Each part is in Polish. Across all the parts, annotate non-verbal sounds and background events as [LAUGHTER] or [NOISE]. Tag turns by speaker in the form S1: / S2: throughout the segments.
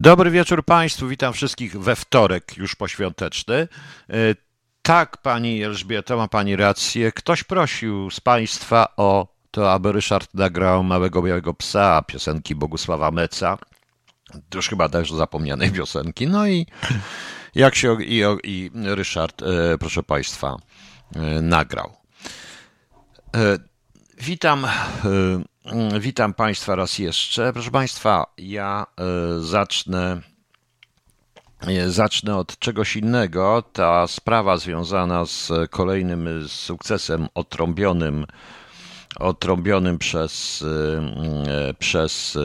S1: Dobry wieczór Państwu, witam wszystkich we wtorek już poświąteczny. E, tak, Pani Elżbieta, ma Pani rację. Ktoś prosił z Państwa o to, aby Ryszard nagrał Małego Białego Psa, piosenki Bogusława Meca. Już chyba też zapomnianej piosenki. No i jak się i, i Ryszard, e, proszę Państwa, e, nagrał. Witam witam Państwa raz jeszcze. Proszę Państwa, ja e, zacznę. E, zacznę od czegoś innego. Ta sprawa związana z kolejnym sukcesem otrąbionym, otrąbionym przez, e, przez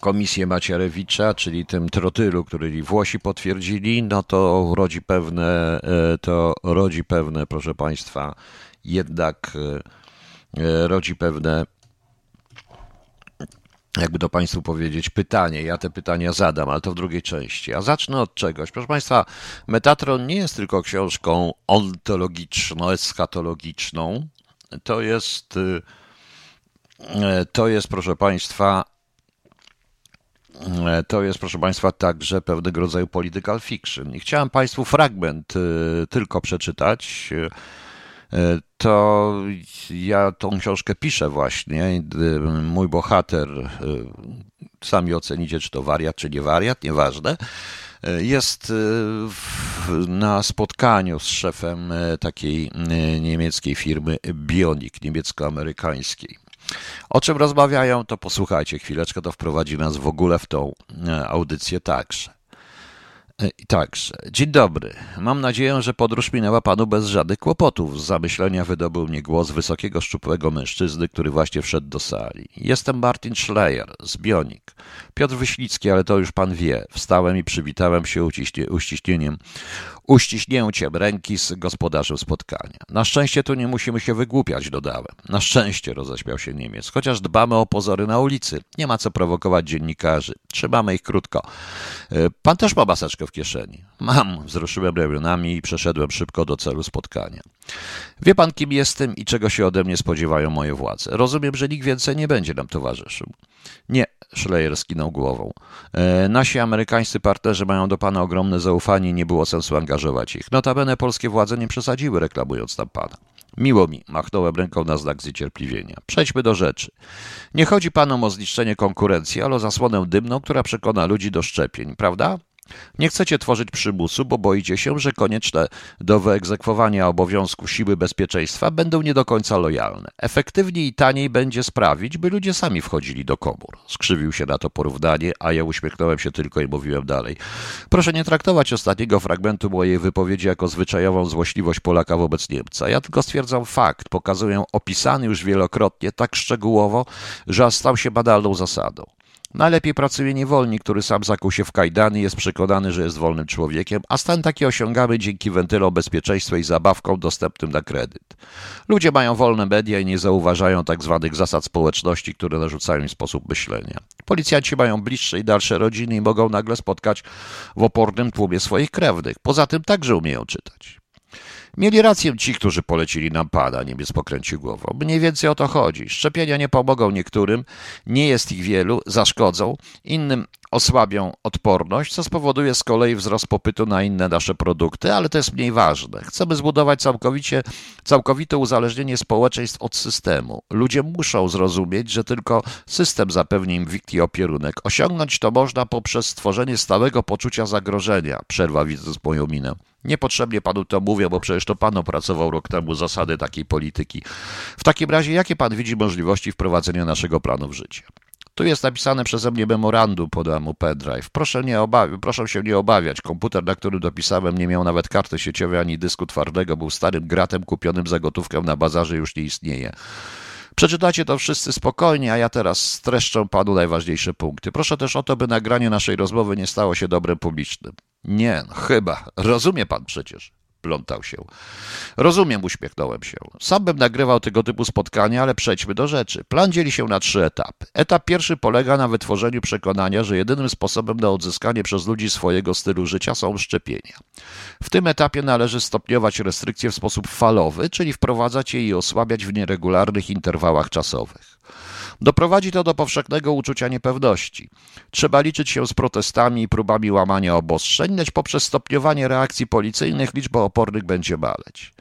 S1: komisję Macierewicza, czyli tym trotylu, który Włosi potwierdzili, no to rodzi pewne, to rodzi pewne, proszę Państwa, jednak E, rodzi pewne jakby to Państwu powiedzieć, pytanie. Ja te pytania zadam, ale to w drugiej części. A zacznę od czegoś. Proszę Państwa, Metatron nie jest tylko książką ontologiczno-eskatologiczną. To jest, e, to jest, proszę Państwa, e, to jest, proszę Państwa, także pewnego rodzaju political fiction. I chciałem Państwu fragment tylko przeczytać to ja tą książkę piszę właśnie. Mój bohater, sami ocenicie, czy to wariat, czy nie wariat, nieważne, jest na spotkaniu z szefem takiej niemieckiej firmy Bionik, niemiecko-amerykańskiej. O czym rozmawiają, to posłuchajcie chwileczkę, to wprowadzi nas w ogóle w tą audycję także. E, także, dzień dobry. Mam nadzieję, że podróż minęła panu bez żadnych kłopotów. Z zamyślenia wydobył mnie głos wysokiego, szczupłego mężczyzny, który właśnie wszedł do sali. Jestem Martin Schleyer, z Bionik. Piotr Wyślicki, ale to już pan wie. Wstałem i przywitałem się uciśnie, uściśnieniem uściśnięciem ręki z gospodarzem spotkania. Na szczęście tu nie musimy się wygłupiać, dodałem. Na szczęście, roześmiał się Niemiec, chociaż dbamy o pozory na ulicy. Nie ma co prowokować dziennikarzy. Trzymamy ich krótko. E, pan też ma maseczkę w kieszeni. Mam, wzruszyłem ramionami i przeszedłem szybko do celu spotkania. Wie pan, kim jestem i czego się ode mnie spodziewają moje władze. Rozumiem, że nikt więcej nie będzie nam towarzyszył. Nie, Schleyer skinął głową. E, nasi amerykańscy partnerzy mają do pana ogromne zaufanie i nie było sensu angażować ich. Notabene polskie władze nie przesadziły, reklamując tam pana. Miło mi, machnąłem ręką na znak zniecierpliwienia. Przejdźmy do rzeczy. Nie chodzi panom o zniszczenie konkurencji, ale o zasłonę dymną, która przekona ludzi do szczepień, prawda? Nie chcecie tworzyć przymusu, bo boicie się, że konieczne do wyegzekwowania obowiązku siły bezpieczeństwa będą nie do końca lojalne. Efektywniej i taniej będzie sprawić, by ludzie sami wchodzili do komór. Skrzywił się na to porównanie, a ja uśmiechnąłem się tylko i mówiłem dalej. Proszę nie traktować ostatniego fragmentu mojej wypowiedzi jako zwyczajową złośliwość Polaka wobec Niemca. Ja tylko stwierdzam fakt, pokazuję opisany już wielokrotnie tak szczegółowo, że stał się badalną zasadą. Najlepiej pracuje niewolnik, który sam zakuł się w kajdany jest przekonany, że jest wolnym człowiekiem, a stan taki osiągamy dzięki wentylom bezpieczeństwa i zabawkom dostępnym na kredyt. Ludzie mają wolne media i nie zauważają tak zwanych zasad społeczności, które narzucają im sposób myślenia. Policjanci mają bliższe i dalsze rodziny i mogą nagle spotkać w opornym tłumie swoich krewnych. Poza tym także umieją czytać. Mieli rację ci, którzy polecili nam pana, Niemiec pokręcił głową. Mniej więcej o to chodzi. Szczepienia nie pomogą niektórym, nie jest ich wielu, zaszkodzą, innym osłabią odporność, co spowoduje z kolei wzrost popytu na inne nasze produkty, ale to jest mniej ważne. Chcemy zbudować całkowicie, całkowite uzależnienie społeczeństw od systemu. Ludzie muszą zrozumieć, że tylko system zapewni im wikt i opierunek. Osiągnąć to można poprzez stworzenie stałego poczucia zagrożenia, przerwa widząc moją minę. Niepotrzebnie panu to mówię, bo przecież to pan opracował rok temu zasady takiej polityki. W takim razie, jakie pan widzi możliwości wprowadzenia naszego planu w życie? Tu jest napisane przeze mnie memorandum, podam mu pendrive. Proszę, nie proszę się nie obawiać. Komputer, na którym dopisałem, nie miał nawet karty sieciowej ani dysku twardego. Był starym gratem kupionym za gotówkę na bazarze, już nie istnieje. Przeczytacie to wszyscy spokojnie, a ja teraz streszczę panu najważniejsze punkty. Proszę też o to, by nagranie naszej rozmowy nie stało się dobrem publicznym. Nie, no, chyba. Rozumie pan przecież plątał się. Rozumiem, uśmiechnąłem się. Sam bym nagrywał tego typu spotkania, ale przejdźmy do rzeczy. Plan dzieli się na trzy etapy. Etap pierwszy polega na wytworzeniu przekonania, że jedynym sposobem na odzyskanie przez ludzi swojego stylu życia są szczepienia. W tym etapie należy stopniować restrykcje w sposób falowy, czyli wprowadzać je i osłabiać w nieregularnych interwałach czasowych. Doprowadzi to do powszechnego uczucia niepewności. Trzeba liczyć się z protestami i próbami łamania obostrzeń, lecz poprzez stopniowanie reakcji policyjnych liczba opornych będzie maleć.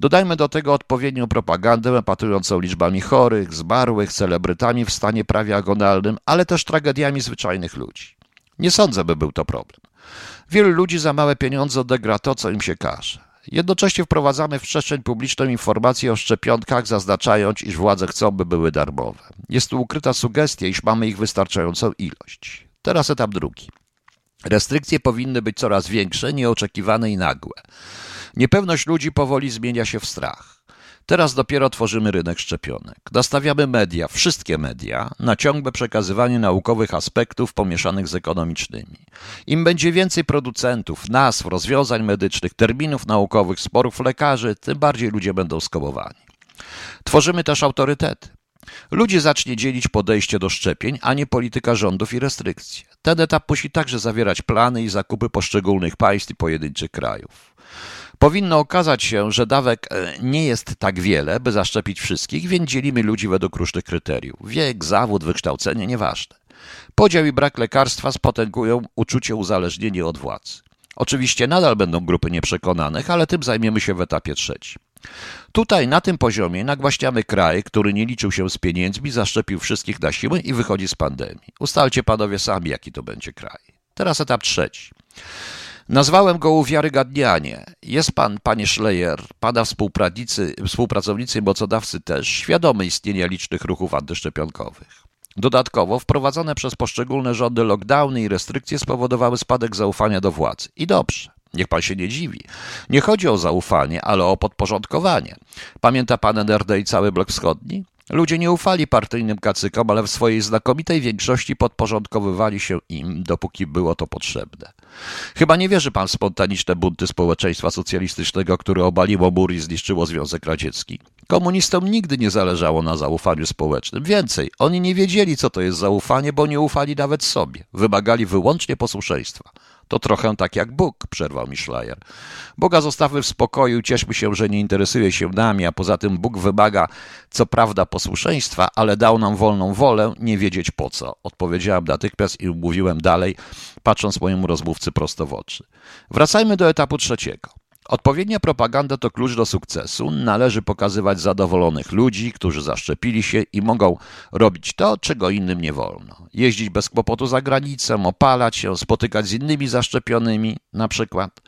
S1: Dodajmy do tego odpowiednią propagandę epatującą liczbami chorych, zmarłych, celebrytami w stanie prawie agonalnym, ale też tragediami zwyczajnych ludzi. Nie sądzę, by był to problem. Wielu ludzi za małe pieniądze odegra to, co im się każe. Jednocześnie wprowadzamy w przestrzeń publiczną informacje o szczepionkach, zaznaczając, iż władze chcą, by były darmowe. Jest tu ukryta sugestia, iż mamy ich wystarczającą ilość. Teraz etap drugi. Restrykcje powinny być coraz większe, nieoczekiwane i nagłe. Niepewność ludzi powoli zmienia się w strach. Teraz dopiero tworzymy rynek szczepionek. Nastawiamy media, wszystkie media, na ciągłe przekazywanie naukowych aspektów pomieszanych z ekonomicznymi. Im będzie więcej producentów, nazw, rozwiązań medycznych, terminów naukowych, sporów lekarzy, tym bardziej ludzie będą skobowani. Tworzymy też autorytety. Ludzi zacznie dzielić podejście do szczepień, a nie polityka rządów i restrykcje. Ten etap musi także zawierać plany i zakupy poszczególnych państw i pojedynczych krajów. Powinno okazać się, że dawek e, nie jest tak wiele, by zaszczepić wszystkich, więc dzielimy ludzi według różnych kryteriów. Wiek, zawód, wykształcenie, nieważne. Podział i brak lekarstwa spotęgują uczucie uzależnienia od władz. Oczywiście nadal będą grupy nieprzekonanych, ale tym zajmiemy się w etapie trzecim. Tutaj, na tym poziomie, nagłaśniamy kraj, który nie liczył się z pieniędzmi, zaszczepił wszystkich na siłę i wychodzi z pandemii. Ustalcie panowie sami, jaki to będzie kraj. Teraz etap trzeci. Nazwałem go uwiarygadnianie. Jest pan, panie Schleyer, pana współpracownicy, i mocodawcy też, świadomy istnienia licznych ruchów antyszczepionkowych. Dodatkowo wprowadzone przez poszczególne rządy lockdowny i restrykcje spowodowały spadek zaufania do władzy. I dobrze. Niech pan się nie dziwi. Nie chodzi o zaufanie, ale o podporządkowanie. Pamięta pan NRD i cały blok wschodni? Ludzie nie ufali partyjnym kacykom, ale w swojej znakomitej większości podporządkowywali się im, dopóki było to potrzebne. Chyba nie wierzy pan w spontaniczne bunty społeczeństwa socjalistycznego, które obaliło mur i zniszczyło Związek Radziecki. Komunistom nigdy nie zależało na zaufaniu społecznym. Więcej, oni nie wiedzieli, co to jest zaufanie, bo nie ufali nawet sobie. Wymagali wyłącznie posłuszeństwa. To trochę tak jak Bóg, przerwał mi Schleier. Boga zostawmy w spokoju, cieszmy się, że nie interesuje się nami, a poza tym Bóg wymaga co prawda posłuszeństwa, ale dał nam wolną wolę, nie wiedzieć po co. Odpowiedziałem natychmiast i mówiłem dalej, patrząc mojemu rozmówcy prosto w oczy. Wracajmy do etapu trzeciego. Odpowiednia propaganda to klucz do sukcesu. Należy pokazywać zadowolonych ludzi, którzy zaszczepili się i mogą robić to, czego innym nie wolno. Jeździć bez kłopotu za granicę, opalać się, spotykać z innymi zaszczepionymi, na przykład.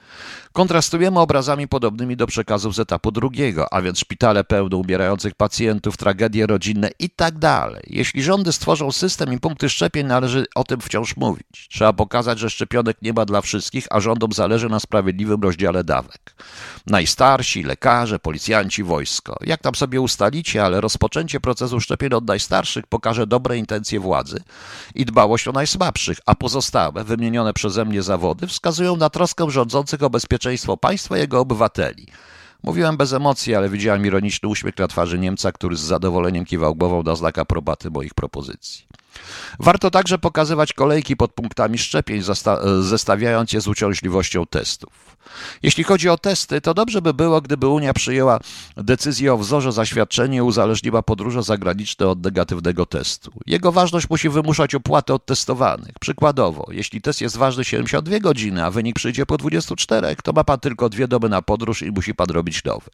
S1: Kontrastujemy obrazami podobnymi do przekazów z etapu drugiego, a więc szpitale pełne umierających pacjentów, tragedie rodzinne i tak. Jeśli rządy stworzą system i punkty szczepień, należy o tym wciąż mówić. Trzeba pokazać, że szczepionek nie ma dla wszystkich, a rządom zależy na sprawiedliwym rozdziale dawek. Najstarsi, lekarze, policjanci, wojsko. Jak tam sobie ustalicie, ale rozpoczęcie procesu szczepień od najstarszych pokaże dobre intencje władzy i dbałość o najsłabszych, a pozostałe, wymienione przeze mnie zawody, wskazują na troskę rządzących o bezpieczeństwo państwa i jego obywateli. Mówiłem bez emocji, ale widziałem ironiczny uśmiech na twarzy Niemca, który z zadowoleniem kiwał głową na znak aprobaty moich propozycji. Warto także pokazywać kolejki pod punktami szczepień, zestawiając je z uciążliwością testów. Jeśli chodzi o testy, to dobrze by było, gdyby Unia przyjęła decyzję o wzorze zaświadczenia i uzależniła podróże zagraniczne od negatywnego testu. Jego ważność musi wymuszać opłatę od testowanych. Przykładowo, jeśli test jest ważny 72 godziny, a wynik przyjdzie po 24, to ma pan tylko dwie doby na podróż i musi pan robić nowy.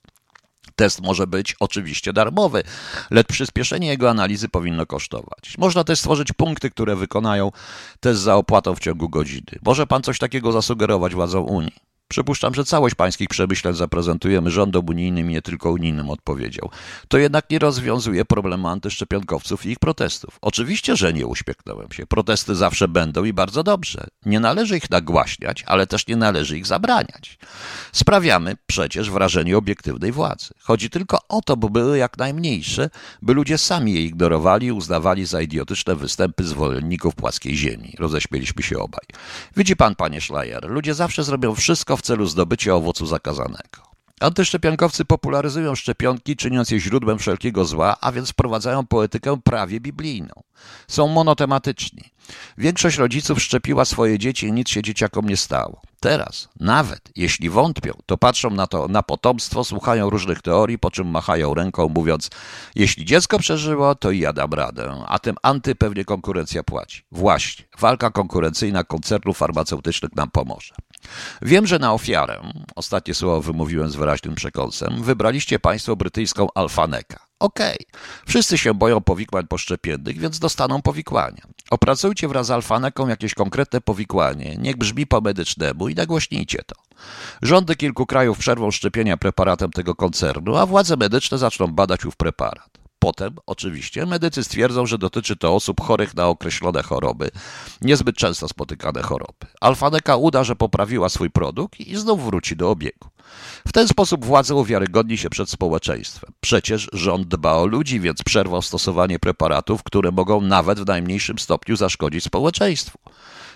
S1: Test może być oczywiście darmowy, lecz przyspieszenie jego analizy powinno kosztować. Można też stworzyć punkty, które wykonają test za opłatą w ciągu godziny. Może pan coś takiego zasugerować władzom Unii? Przypuszczam, że całość pańskich przemyśleń zaprezentujemy rządom unijnym nie tylko unijnym, odpowiedział. To jednak nie rozwiązuje problemu antyszczepionkowców i ich protestów. Oczywiście, że nie uśmiechnąłem się. Protesty zawsze będą i bardzo dobrze. Nie należy ich nagłaśniać, ale też nie należy ich zabraniać. Sprawiamy przecież wrażenie obiektywnej władzy. Chodzi tylko o to, by były jak najmniejsze, by ludzie sami je ignorowali i uznawali za idiotyczne występy zwolenników płaskiej ziemi. Roześmieliśmy się obaj. Widzi pan, panie Schleier, ludzie zawsze zrobią wszystko w celu zdobycia owocu zakazanego. Antyszczepionkowcy popularyzują szczepionki, czyniąc je źródłem wszelkiego zła, a więc wprowadzają poetykę prawie biblijną. Są monotematyczni. Większość rodziców szczepiła swoje dzieci i nic się dzieciakom nie stało. Teraz, nawet jeśli wątpią, to patrzą na to na potomstwo, słuchają różnych teorii, po czym machają ręką, mówiąc: Jeśli dziecko przeżyło, to i ja dam radę, a tym anty pewnie konkurencja płaci. Właśnie, walka konkurencyjna koncernów farmaceutycznych nam pomoże. Wiem, że na ofiarę, ostatnie słowo wymówiłem z wyraźnym przekąsem, wybraliście państwo brytyjską Alfaneka. Okej, okay. wszyscy się boją powikłań poszczepiennych, więc dostaną powikłania. Opracujcie wraz z Alfaneką jakieś konkretne powikłanie, niech brzmi po medycznemu i nagłośnijcie to. Rządy kilku krajów przerwą szczepienia preparatem tego koncernu, a władze medyczne zaczną badać ów preparat. Potem, oczywiście, medycy stwierdzą, że dotyczy to osób chorych na określone choroby, niezbyt często spotykane choroby. Alfaneka uda, że poprawiła swój produkt i znów wróci do obiegu. W ten sposób władze uwiarygodni się przed społeczeństwem. Przecież rząd dba o ludzi, więc przerwał stosowanie preparatów, które mogą nawet w najmniejszym stopniu zaszkodzić społeczeństwu.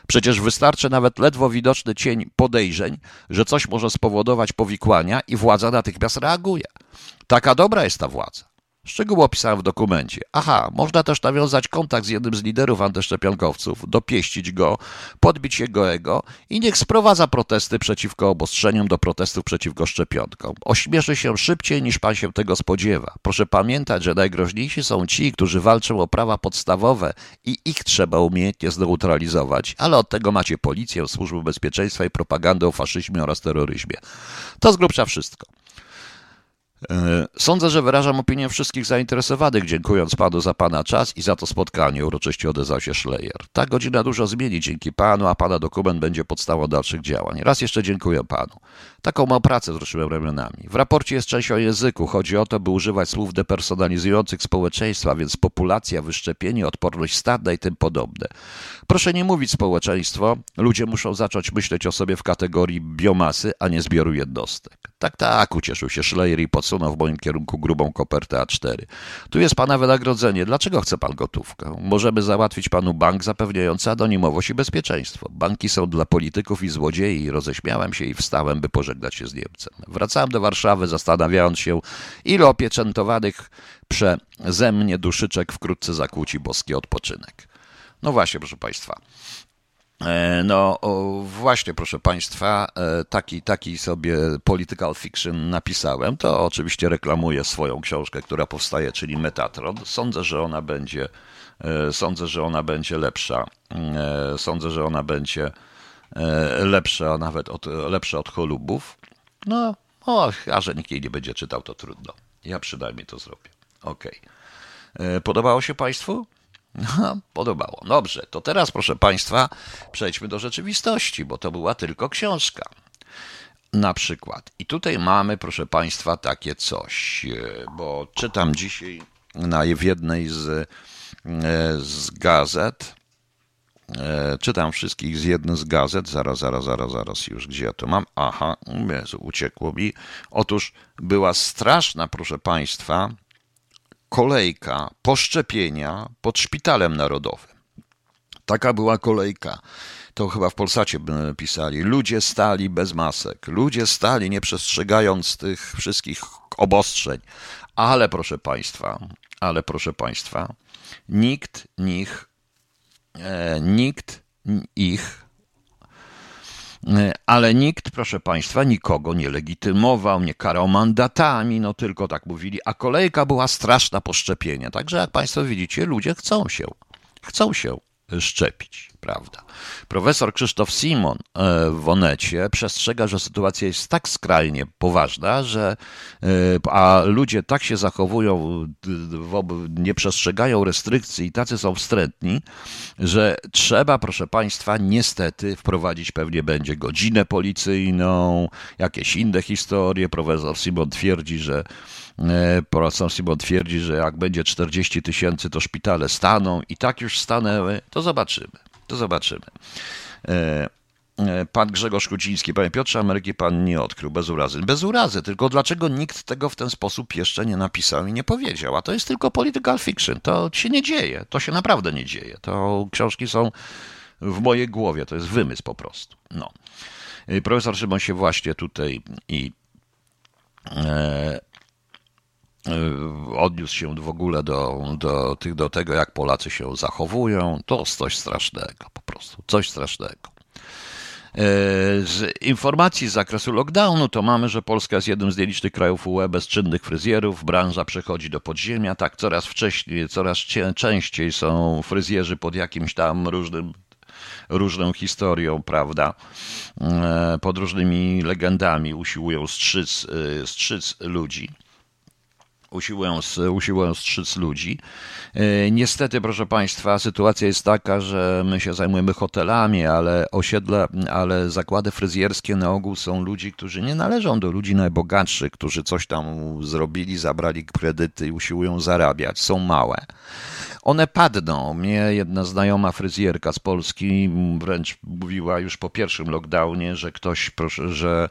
S1: Przecież wystarczy nawet ledwo widoczny cień podejrzeń, że coś może spowodować powikłania i władza natychmiast reaguje. Taka dobra jest ta władza. Szczegóły opisałem w dokumencie. Aha, można też nawiązać kontakt z jednym z liderów antyszczepionkowców, dopieścić go, podbić jego ego i niech sprowadza protesty przeciwko obostrzeniom do protestów przeciwko szczepionkom. Ośmieszy się szybciej niż pan się tego spodziewa. Proszę pamiętać, że najgroźniejsi są ci, którzy walczą o prawa podstawowe i ich trzeba umiejętnie zneutralizować, ale od tego macie policję, służbę bezpieczeństwa i propagandę o faszyzmie oraz terroryzmie. To z grubsza wszystko. E, sądzę, że wyrażam opinię wszystkich zainteresowanych, dziękując panu za pana czas i za to spotkanie, uroczyście odezwał się Schleyer. Ta godzina dużo zmieni dzięki panu, a pana dokument będzie podstawą dalszych działań. Raz jeszcze dziękuję panu. Taką mam pracę, wzruszyłem ramionami. W raporcie jest część o języku. Chodzi o to, by używać słów depersonalizujących społeczeństwa, więc populacja, wyszczepienie, odporność stadna i tym podobne. Proszę nie mówić społeczeństwo. Ludzie muszą zacząć myśleć o sobie w kategorii biomasy, a nie zbioru jednostek. Tak, tak, ucieszył się Schleyer i podsunął w moim kierunku grubą kopertę A4. Tu jest pana wynagrodzenie. Dlaczego chce pan gotówkę? Możemy załatwić panu bank zapewniający anonimowość i bezpieczeństwo. Banki są dla polityków i złodziei. Roześmiałem się i wstałem, by pożegnać się z Niemcem. Wracałem do Warszawy, zastanawiając się, ile opieczętowanych przeze mnie duszyczek wkrótce zakłóci boski odpoczynek. No właśnie, proszę państwa. E, no właśnie, proszę Państwa, e, taki, taki sobie political fiction napisałem. To oczywiście reklamuję swoją książkę, która powstaje, czyli Metatron. Sądzę, że ona będzie, e, sądzę, że ona będzie lepsza. Sądzę, że ona będzie lepsza nawet od, lepsza od cholubów. No, o, a że nikt jej nie będzie czytał, to trudno. Ja przynajmniej to zrobię. Okej. Okay. Podobało się Państwu? [LAUGHS] No, podobało. Dobrze, to teraz, proszę Państwa, przejdźmy do rzeczywistości, bo to była tylko książka. Na przykład. I tutaj mamy, proszę Państwa, takie coś, bo czytam dzisiaj na, w jednej z, e, z gazet, e, czytam wszystkich z jednej z gazet, zaraz, zaraz, zaraz, zaraz, już gdzie ja to mam? Aha, Jezu, uciekło mi. Otóż była straszna, proszę Państwa, kolejka poszczepienia pod szpitalem narodowym. Taka była kolejka. To chyba w Polsacie pisali. Ludzie stali bez masek. Ludzie stali nie przestrzegając tych wszystkich obostrzeń. Ale proszę Państwa, ale proszę Państwa, nikt nich, e, nikt ich ale nikt, proszę Państwa, nikogo nie legitymował, nie karał mandatami, no tylko tak mówili, a kolejka była straszna po szczepienie. Także jak Państwo widzicie, ludzie chcą się, chcą się szczepić, prawda? Profesor Krzysztof Simon e, w Onecie przestrzega, że sytuacja jest tak skrajnie poważna, że e, a ludzie tak się zachowują, nie przestrzegają restrykcji i tacy są wstrętni, że trzeba, proszę Państwa, niestety wprowadzić pewnie będzie godzinę policyjną, jakieś inne historie. Profesor Simon twierdzi, że Profesor Simon twierdzi, że jak będzie 40 tysięcy, to szpitale staną i tak już stanęły, to zobaczymy. To zobaczymy. E, e, pan Grzegorz Kuciński, panie Piotrze, Ameryki pan nie odkrył, bez urazy. Bez urazy, tylko dlaczego nikt tego w ten sposób jeszcze nie napisał i nie powiedział? A to jest tylko political fiction, to się nie dzieje, to się naprawdę nie dzieje. To książki są w mojej głowie, to jest wymysł po prostu. No. Profesor Szymon się właśnie tutaj i odniósł się w ogóle do, do, do tego, jak Polacy się zachowują, to coś strasznego po prostu, coś strasznego. Z informacji z zakresu lockdownu to mamy, że Polska jest jednym z nielicznych krajów UE bez czynnych fryzjerów. Branża przechodzi do podziemia. Tak, coraz wcześniej, coraz częściej są fryzjerzy pod jakimś tam różnym różną historią, prawda, e, pod różnymi legendami usiłują strzyc, strzyc ludzi usiłują, usiłują strzyc ludzi. E, niestety, proszę Państwa, sytuacja jest taka, że my się zajmujemy hotelami, ale osiedle, ale zakłady fryzjerskie na ogół są ludzi, którzy nie należą do ludzi najbogatszych, którzy coś tam zrobili, zabrali kredyty i usiłują zarabiać. Są małe. One padną. Mnie jedna znajoma fryzjerka z Polski wręcz mówiła już po pierwszym lockdownie, że ktoś, proszę, że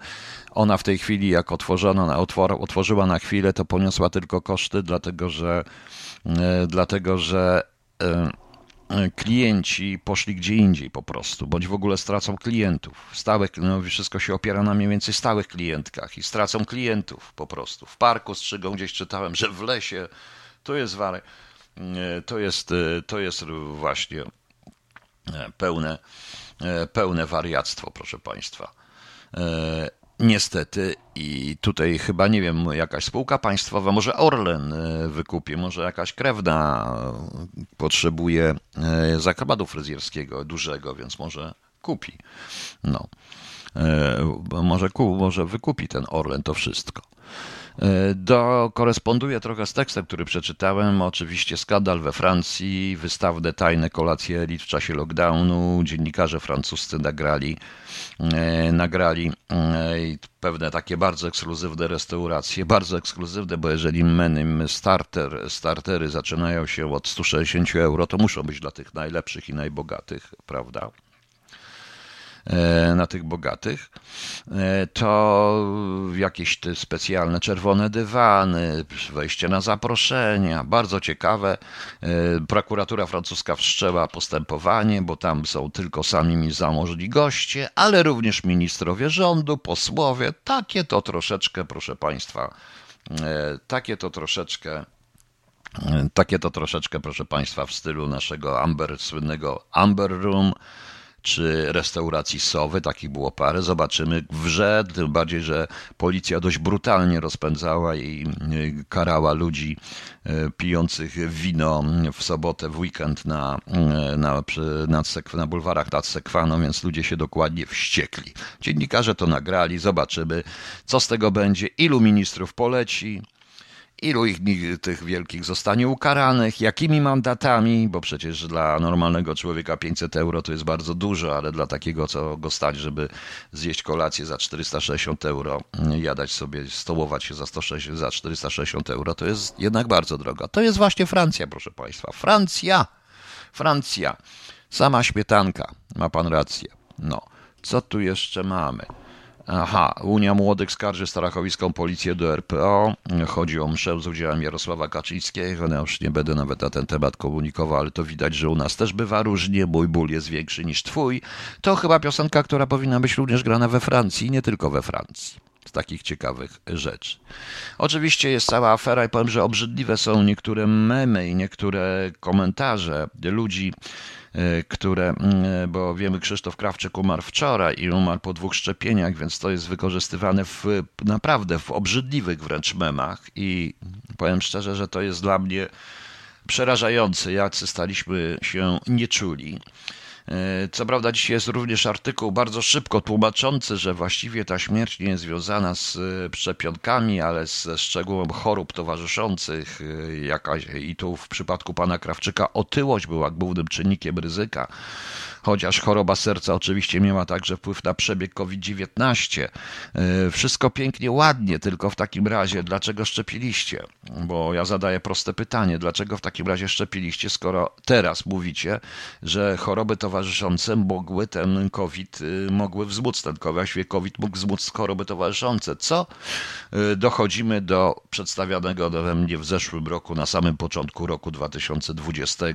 S1: ona w tej chwili, jak otworzono, otworzyła na chwilę, to poniosła tylko koszty, dlatego że, e, dlatego że e, e, klienci poszli gdzie indziej po prostu, bądź w ogóle stracą klientów. Stałych, no wszystko się opiera na mniej więcej stałych klientkach i stracą klientów po prostu. W parku strzygą gdzieś czytałem, że w lesie to jest wary, to jest, to jest właśnie pełne, pełne wariactwo, proszę Państwa. Niestety i tutaj chyba, nie wiem, jakaś spółka państwowa, może Orlen e, wykupi, może jakaś krewna potrzebuje e, zakładu fryzjerskiego dużego, więc może kupi. No. E, może, może wykupi ten Orlen to wszystko. E, do, koresponduje trochę z tekstem, który przeczytałem. Oczywiście skandal we Francji, wystawne tajne kolacje elit w czasie lockdownu. Dziennikarze francuscy nagrali, e, nagrali e, pewne takie bardzo ekskluzywne restauracje. Bardzo ekskluzywne, bo jeżeli menu starter, startery zaczynają się od 160 euro, to muszą być dla tych najlepszych i najbogatych, prawda? E, na tych bogatych, e, to jakieś te specjalne czerwone dywany, wejście na zaproszenia, bardzo ciekawe. E, prokuratura francuska wszczęła postępowanie, bo tam są tylko sami zamożni goście, ale również ministrowie rządu, posłowie. Takie to troszeczkę, proszę Państwa, takie to troszeczkę takie to troszeczkę, proszę Państwa, w stylu naszego Amber, słynnego Amber Room, czy restauracji Sowy, takich było parę. Zobaczymy w tym bardziej, że policja dość brutalnie rozpędzała i e, karała ludzi e, pijących wino w sobotę, w weekend na, e, na, na, na bulwarach nad Sekwaną, więc ludzie się dokładnie wściekli. Dziennikarze to nagrali, zobaczymy, co z tego będzie, ilu ministrów poleci, ilu ich tych wielkich zostanie ukaranych, jakimi mandatami, bo przecież dla normalnego człowieka 500 euro to jest bardzo dużo, ale dla takiego, co go stać, żeby zjeść kolację za 460 euro, jadać sobie, stołować się za, 160, za 460 euro, to jest jednak bardzo drogo. To jest właśnie Francja, proszę Państwa. Francja! Francja. Sama śmietanka. Ma Pan rację. No. Co tu jeszcze mamy? Aha, Unia Młodych skarży Starachowicką policję do RPO. Chodzi o mszę z udziałem Jarosława Kaczyńskiego. No już nie będę nawet na ten temat komunikował, ale to widać, że u nas też bywa różnie. Mój ból jest większy niż twój. To chyba piosenka, która powinna być również grana we Francji, nie tylko we Francji z takich ciekawych rzeczy. Oczywiście jest cała afera i powiem, że obrzydliwe są niektóre memy i niektóre komentarze ludzi, które, mm, bo wiemy, Krzysztof Krawczyk umarł wczoraj i umarł po dwóch szczepieniach, więc to jest wykorzystywane w naprawdę w obrzydliwych wręcz memach i powiem szczerze, że to jest dla mnie przerażające, jacy staliśmy się nieczuli. E, co prawda dzisiaj jest również artykuł bardzo szybko tłumaczący, że właściwie ta śmierć nie jest związana z e, szczepionkami, ale ze szczegółem chorób towarzyszących. E, jakaś, I tu w przypadku pana Krawczyka otyłość była głównym czynnikiem ryzyka chociaż choroba serca oczywiście miała także wpływ na przebieg COVID-19. E, wszystko pięknie, ładnie, tylko w takim razie dlaczego szczepiliście? Bo ja zadaję proste pytanie, dlaczego w takim razie szczepiliście, skoro teraz mówicie, że choroby towarzyszące mogły ten COVID, y, mogły wzmóc ten COVID, właściwie COVID mógł wzmóc choroby towarzyszące. Co? Y, dochodzimy do przedstawionego we mnie w zeszłym roku, na samym początku roku 2020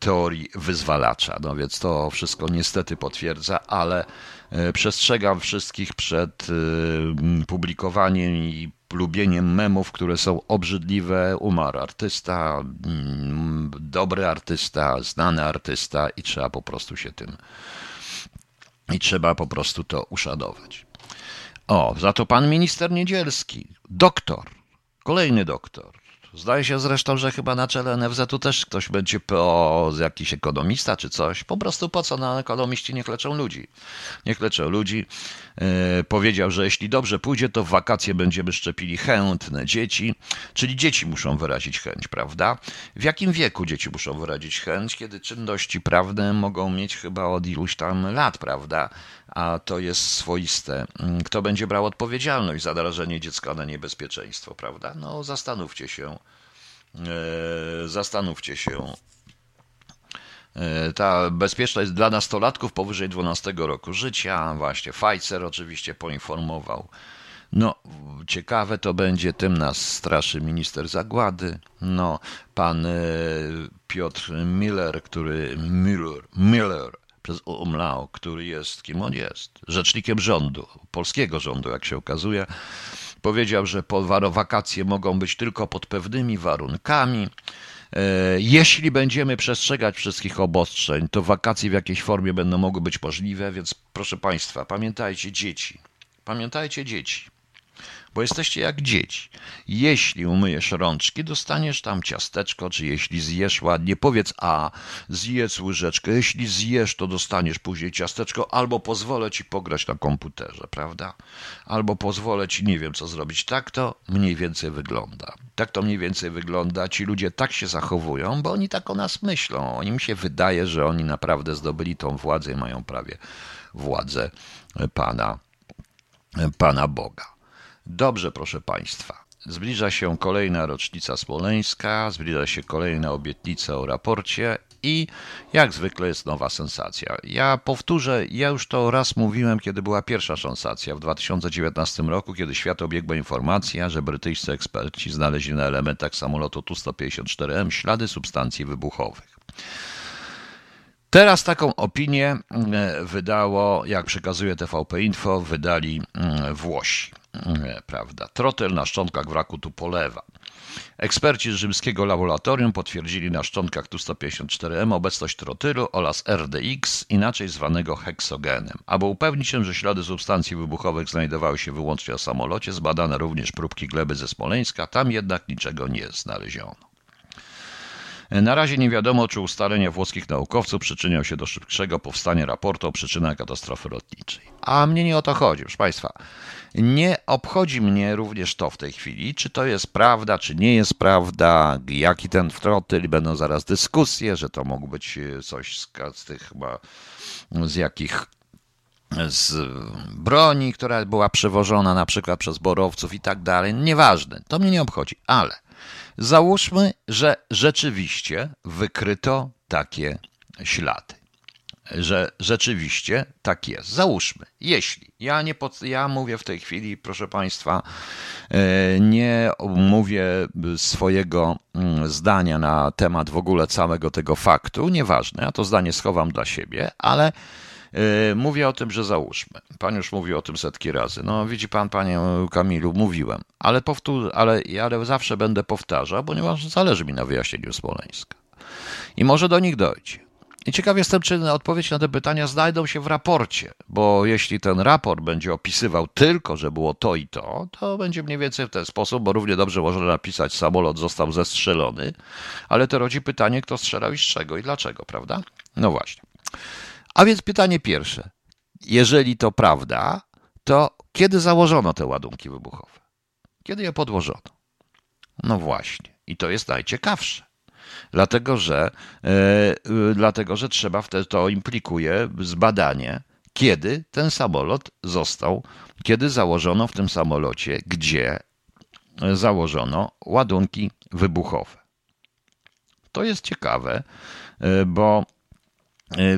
S1: teorii wyzwalacza. No więc to wszystko niestety potwierdza, ale e, przestrzegam wszystkich przed e, publikowaniem i lubieniem memów, które są obrzydliwe. Umarł artysta, mm, dobry artysta, znany artysta i trzeba po prostu się tym i trzeba po prostu to uszanować. O, za to pan minister Niedzielski, doktor, kolejny doktor. Zdaje się zresztą, że chyba na czele NFZ-u też ktoś będzie PO, jakiś ekonomista czy coś. Po prostu po co na ekonomiści niech leczą ludzi? Niech leczą ludzi. Yy, powiedział, że jeśli dobrze pójdzie, to w wakacje będziemy szczepili chętne dzieci, czyli dzieci muszą wyrazić chęć, prawda? W jakim wieku dzieci muszą wyrazić chęć? Kiedy czynności prawne mogą mieć chyba od iluś tam lat, prawda? A to jest swoiste. Kto będzie brał odpowiedzialność za narażenie dziecka na niebezpieczeństwo, prawda? No zastanówcie się. Yy, zastanówcie się. Ta bezpieczna jest dla nastolatków powyżej 12 roku życia. Właśnie Pfizer oczywiście poinformował. No, ciekawe to będzie, tym nas straszy minister zagłady. No, pan Piotr Miller, który Miller, Miller przez Umlao, który jest, kim on jest? Rzecznikiem rządu, polskiego rządu, jak się okazuje. Powiedział, że wakacje mogą być tylko pod pewnymi warunkami. E, jeśli będziemy przestrzegać wszystkich obostrzeń, to wakacje w jakiejś formie będą mogły być możliwe, więc proszę Państwa, pamiętajcie dzieci. Pamiętajcie dzieci bo jesteście jak dzieci. Jeśli umyjesz rączki, dostaniesz tam ciasteczko, czy jeśli zjesz ładnie, powiedz a, zjedz łyżeczkę, jeśli zjesz, to dostaniesz później ciasteczko, albo pozwolę ci pograć na komputerze, prawda? Albo pozwolę ci, nie wiem co zrobić. Tak to mniej więcej wygląda. Tak to mniej więcej wygląda. Ci ludzie tak się zachowują, bo oni tak o nas myślą. Oni mi się wydaje, że oni naprawdę zdobyli tą władzę i mają prawie władzę Pana, Pana Boga. Dobrze, proszę Państwa. Zbliża się kolejna rocznica smoleńska, zbliża się kolejna obietnica o raporcie i jak zwykle jest nowa sensacja. Ja powtórzę, ja już to raz mówiłem, kiedy była pierwsza sensacja w 2019 roku, kiedy świat obiegła informacja, że brytyjscy eksperci znaleźli na elementach samolotu Tu-154M ślady substancji wybuchowych. Teraz taką opinię e, wydało, jak przekazuje TVP Info, wydali mm, Włosi. Prawda. Trotel na szczątkach wraku tu polewa. Eksperci z rzymskiego laboratorium potwierdzili na szczątkach Tu-154M obecność trotylu oraz RDX, inaczej zwanego heksogenem. Aby upewnić się, że ślady substancji wybuchowych znajdowały się wyłącznie w samolocie, zbadano również próbki gleby ze Smoleńska, tam jednak niczego nie znaleziono. Na razie nie wiadomo, czy ustalenia włoskich naukowców przyczynią się do szybszego powstania raportu o przyczynach katastrofy lotniczej. A mnie nie o to chodzi, proszę Państwa. Nie obchodzi mnie również to w tej chwili, czy to jest prawda, czy nie jest prawda, jaki ten trotyl, będą zaraz dyskusje, że to mógł być coś z, z tych chyba, z jakich z broni, która była przewożona na przykład przez borowców i tak dalej. Nieważne, to mnie nie obchodzi, ale Załóżmy, że rzeczywiście wykryto takie ślady. Że rzeczywiście tak jest. Załóżmy, jeśli ja nie pod, ja mówię w tej chwili, proszę Państwa, e, nie mówię swojego mm, zdania na temat w ogóle całego tego faktu, nieważne, ja to zdanie schowam dla siebie, ale mówię o tym, że załóżmy. Pan już mówił o tym setki razy. No widzi pan, panie Kamilu, mówiłem, ale, powtór, ale, zawsze będę powtarzał, ponieważ zależy mi na wyjaśnieniu Smoleńska. I może do nich dojdzie. I ciekaw jestem, czy odpowiedź na te pytania znajdą się w raporcie, bo jeśli ten raport będzie opisywał tylko, że było to i to, to będzie mniej więcej w ten sposób, bo równie dobrze można napisać, samolot został zestrzelony, ale to rodzi pytanie, kto strzelał i z czego i dlaczego, prawda? No właśnie. A więc pytanie pierwsze. Jeżeli to prawda, to kiedy założono te ładunki wybuchowe? Kiedy je podłożono? No właśnie. I to jest najciekawsze. Dlatego, że, yy, dlatego, że trzeba wtedy, to implikuje zbadanie, kiedy ten samolot został, kiedy założono w tym samolocie, gdzie założono ładunki wybuchowe. To jest ciekawe, e, bo E,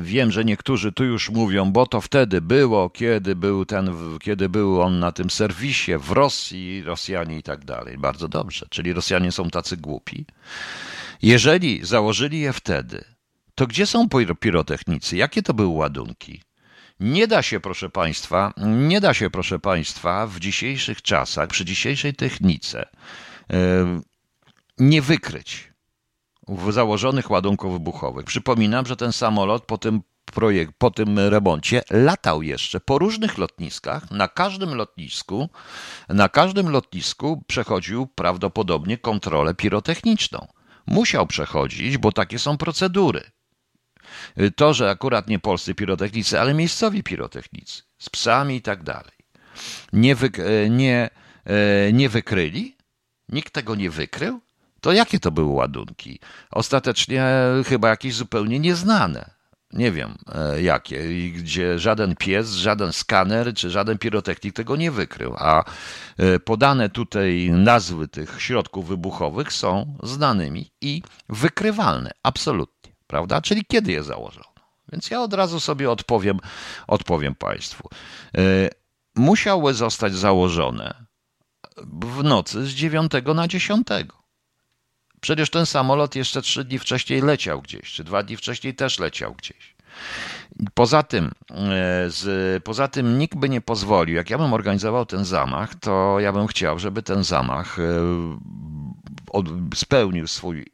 S1: wiem, że niektórzy tu już mówią, bo to wtedy było, kiedy był, ten, kiedy był on na tym serwisie w Rosji, Rosjanie i tak dalej. Bardzo dobrze, czyli Rosjanie są tacy głupi. Jeżeli założyli je wtedy, to gdzie są pirotechnicy? Jakie to były ładunki? Nie da się, proszę Państwa, nie da się, proszę Państwa, w dzisiejszych czasach, przy dzisiejszej technice nie wykryć założonych ładunków wybuchowych. Przypominam, że ten samolot po tym projekt, po tym remoncie latał jeszcze po różnych lotniskach. Na każdym lotnisku, na każdym lotnisku przechodził prawdopodobnie kontrolę pirotechniczną. Musiał przechodzić, bo takie są procedury. To, że akurat nie polscy pirotechnicy, ale miejscowi pirotechnicy z psami i tak dalej. Nie, wy, nie, nie wykryli? Nikt tego nie wykrył? To jakie to były ładunki? Ostatecznie chyba jakieś zupełnie nieznane. Nie wiem e, jakie, gdzie żaden pies, żaden skaner czy żaden pirotechnik tego nie wykrył. A e, podane tutaj nazwy tych środków wybuchowych są znanymi i wykrywalne, absolutnie, prawda? Czyli kiedy je założono? Więc ja od razu sobie odpowiem, odpowiem Państwu. E, musiały zostać założone w nocy z 9 na 10. Przecież ten samolot jeszcze trzy dni wcześniej leciał gdzieś, czy dwa dni wcześniej też leciał gdzieś. Poza tym, e, z, poza tym nikt by nie pozwolił, jak ja bym organizował ten zamach, to ja bym chciał, żeby ten zamach e, od, spełnił swój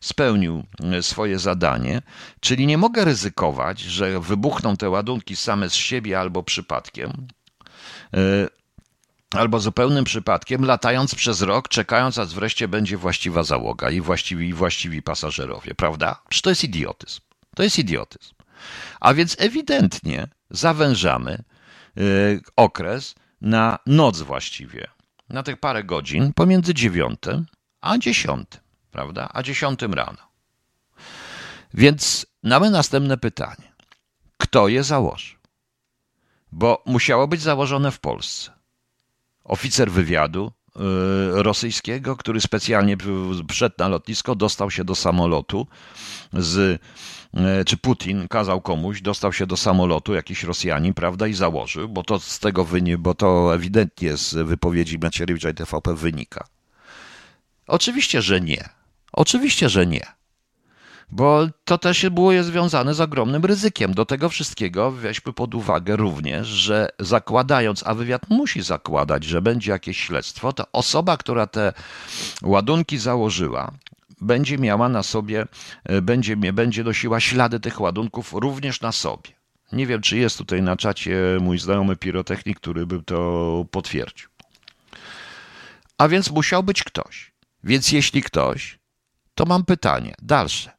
S1: spełnił e, swoje zadanie, czyli nie mogę ryzykować, że wybuchną te ładunki same z siebie albo przypadkiem, albo zupełnym przypadkiem, latając przez rok, czekając, aż wreszcie będzie właściwa załoga i właściwi, właściwi pasażerowie, prawda? Przecież to jest idiotyzm. To jest idiotyzm. A więc ewidentnie zawężamy y, okres na noc właściwie, na tych parę godzin pomiędzy dziewiątym a dziesiątym, prawda? A dziesiątym rano. Więc mamy następne pytanie. Kto je założył? Bo musiało być założone w Polsce oficer wywiadu y, rosyjskiego, który specjalnie wszedł na lotnisko, dostał się do samolotu z y, czy Putin kazał komuś, dostał się do samolotu, jakiś Rosjanin, prawda, i założył, bo to z tego wynika, bo to ewidentnie z wypowiedzi Macierewicza i TVP wynika. Oczywiście, że nie. Oczywiście, że nie bo to też było związane z ogromnym ryzykiem. Do tego wszystkiego weźmy pod uwagę również, że zakładając, a wywiad musi zakładać, że będzie jakieś śledztwo, to osoba, która te ładunki założyła, będzie miała na sobie, e, będzie, będzie nosiła ślady tych ładunków również na sobie. Nie wiem, czy jest tutaj na czacie mój znajomy pirotechnik, który by to potwierdził. A więc musiał być ktoś. Więc jeśli ktoś, to mam pytanie dalsze.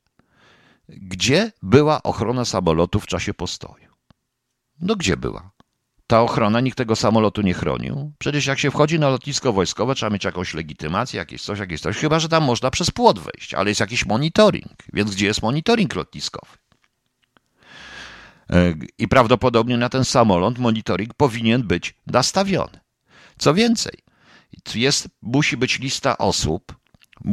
S1: Gdzie była ochrona samolotu w czasie postoju? No gdzie była? Ta ochrona, nikt tego samolotu nie chronił. Przecież jak się wchodzi na lotnisko wojskowe, trzeba mieć jakąś legitymację, jakieś coś, jakieś coś. Chyba, że tam można przez płot wejść, ale jest jakiś monitoring. Więc gdzie jest monitoring lotniskowy? E, I prawdopodobnie na ten samolot monitoring powinien być nastawiony. Co więcej, jest, musi być lista osób,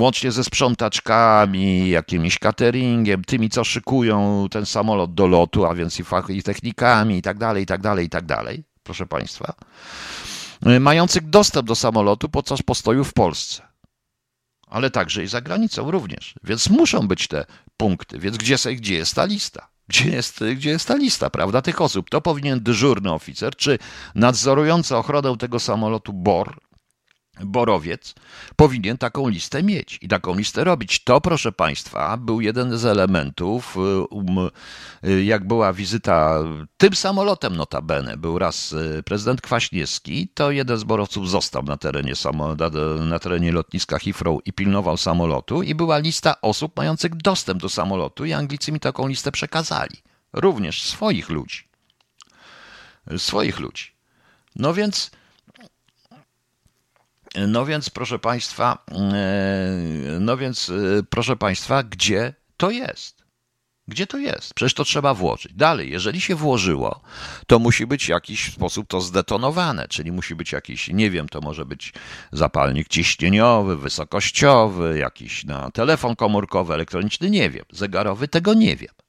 S1: łącznie ze sprzątaczkami, jakimś cateringiem, tymi, co szykują ten samolot do lotu, a więc i, fach, i technikami, i tak dalej, i tak dalej, i tak dalej, proszę Państwa, mających dostęp do samolotu podczas postoju w Polsce, ale także i za granicą również. Więc muszą być te punkty. Więc gdzie, gdzie jest ta lista? Gdzie jest, gdzie jest ta lista, prawda, tych osób? To powinien dyżurny oficer, czy nadzorujący ochronę tego samolotu BOR, Borowiec powinien taką listę mieć i taką listę robić. To, proszę Państwa, był jeden z elementów, y, um, y, jak była wizyta tym samolotem notabene, był raz y, prezydent Kwaśniewski, to jeden z borowców został na terenie, na terenie lotniska Heathrow i pilnował samolotu i była lista osób mających dostęp do samolotu i Anglicy mi taką listę przekazali. Również swoich ludzi. Swoich ludzi. No więc no więc, proszę Państwa, e, no więc, e, proszę Państwa, gdzie to jest? Gdzie to jest? Przecież to trzeba włożyć. Dalej, jeżeli się włożyło, to musi być w jakiś sposób to zdetonowane, czyli musi być jakiś, nie wiem, to może być zapalnik ciśnieniowy, wysokościowy, jakiś na telefon komórkowy, elektroniczny, nie wiem. Zegarowy, tego nie wiem.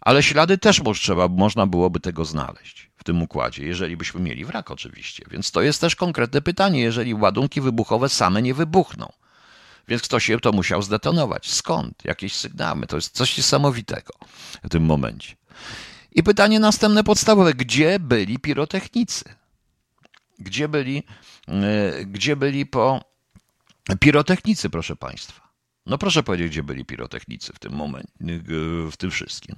S1: Ale ślady też trzeba, można byłoby tego znaleźć tym układzie, jeżeli byśmy mieli wrak oczywiście. Więc to jest też konkretne pytanie, jeżeli ładunki wybuchowe same nie wybuchną. Więc ktoś je to musiał zdetonować. Skąd? Jakieś sygnały. To jest coś niesamowitego w tym momencie. I pytanie następne podstawowe. Gdzie byli pirotechnicy? Gdzie byli, e, gdzie byli po pirotechnicy, proszę Państwa? No proszę powiedzieć, gdzie byli pirotechnicy w tym momencie, w tym wszystkim.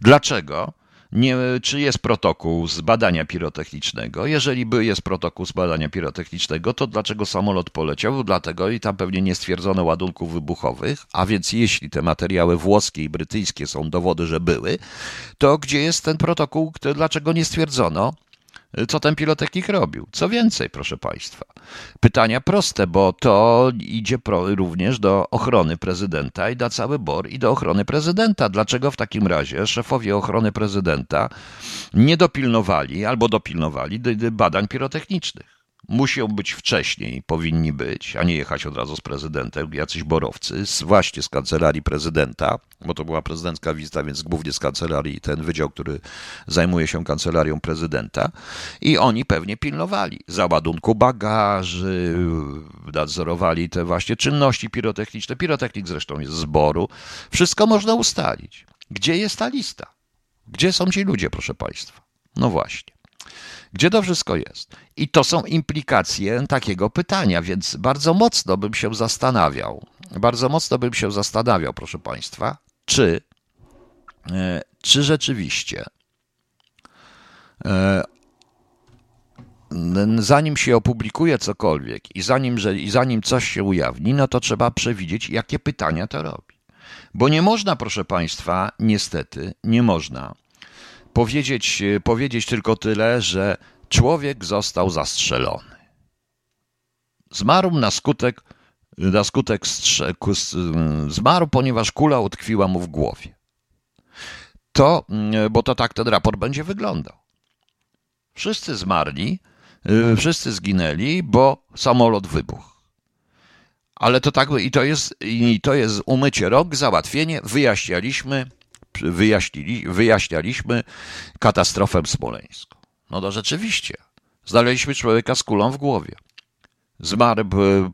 S1: Dlaczego? Nie, czy jest protokół z badania pirotechnicznego? Jeżeli by jest protokół z badania pirotechnicznego, to dlaczego samolot poleciał? Dlatego i tam pewnie nie stwierdzono ładunków wybuchowych, a więc jeśli te materiały włoskie i brytyjskie są dowody, że były, to gdzie jest ten protokół? Dlaczego nie stwierdzono co ten pirotechnik robił. Co więcej, proszę Państwa, pytania proste, bo to idzie pro, również do ochrony prezydenta i da cały BOR i do ochrony prezydenta. Dlaczego w takim razie szefowie ochrony prezydenta nie dopilnowali albo dopilnowali badań pirotechnicznych? Muszą być wcześniej, powinni być, a nie jechać od razu z prezydentem, jacyś borowcy, z, właśnie z kancelarii prezydenta, bo to była prezydencka wizyta, więc głównie z kancelarii, ten wydział, który zajmuje się kancelarią prezydenta i oni pewnie pilnowali załadunku bagaży, nadzorowali te właśnie czynności pirotechniczne. Pirotechnik zresztą jest z zboru. Wszystko można ustalić. Gdzie jest ta lista? Gdzie są ci ludzie, proszę Państwa? No właśnie. Gdzie to wszystko jest? I to są implikacje takiego pytania, więc bardzo mocno bym się zastanawiał, bardzo mocno bym się zastanawiał, proszę Państwa, czy, e, czy rzeczywiście e, zanim się opublikuje cokolwiek i zanim, że, i zanim coś się ujawni, no to trzeba przewidzieć, jakie pytania to robi. Bo nie można, proszę Państwa, niestety, nie można powiedzieć, e, powiedzieć tylko tyle, że człowiek został zastrzelony. Zmarł na skutek, na skutek strze, zmarł, ponieważ kula utkwiła mu w głowie. To, e, bo to tak ten raport będzie wyglądał. Wszyscy zmarli, e, wszyscy zginęli, bo samolot wybuchł. Ale to tak, i to jest, i to jest umycie rok, załatwienie, wyjaśnialiśmy, wyjaśnili, wyjaśnialiśmy katastrofę smoleńską. No to rzeczywiście, znaleźliśmy człowieka z kulą w głowie. Zmarł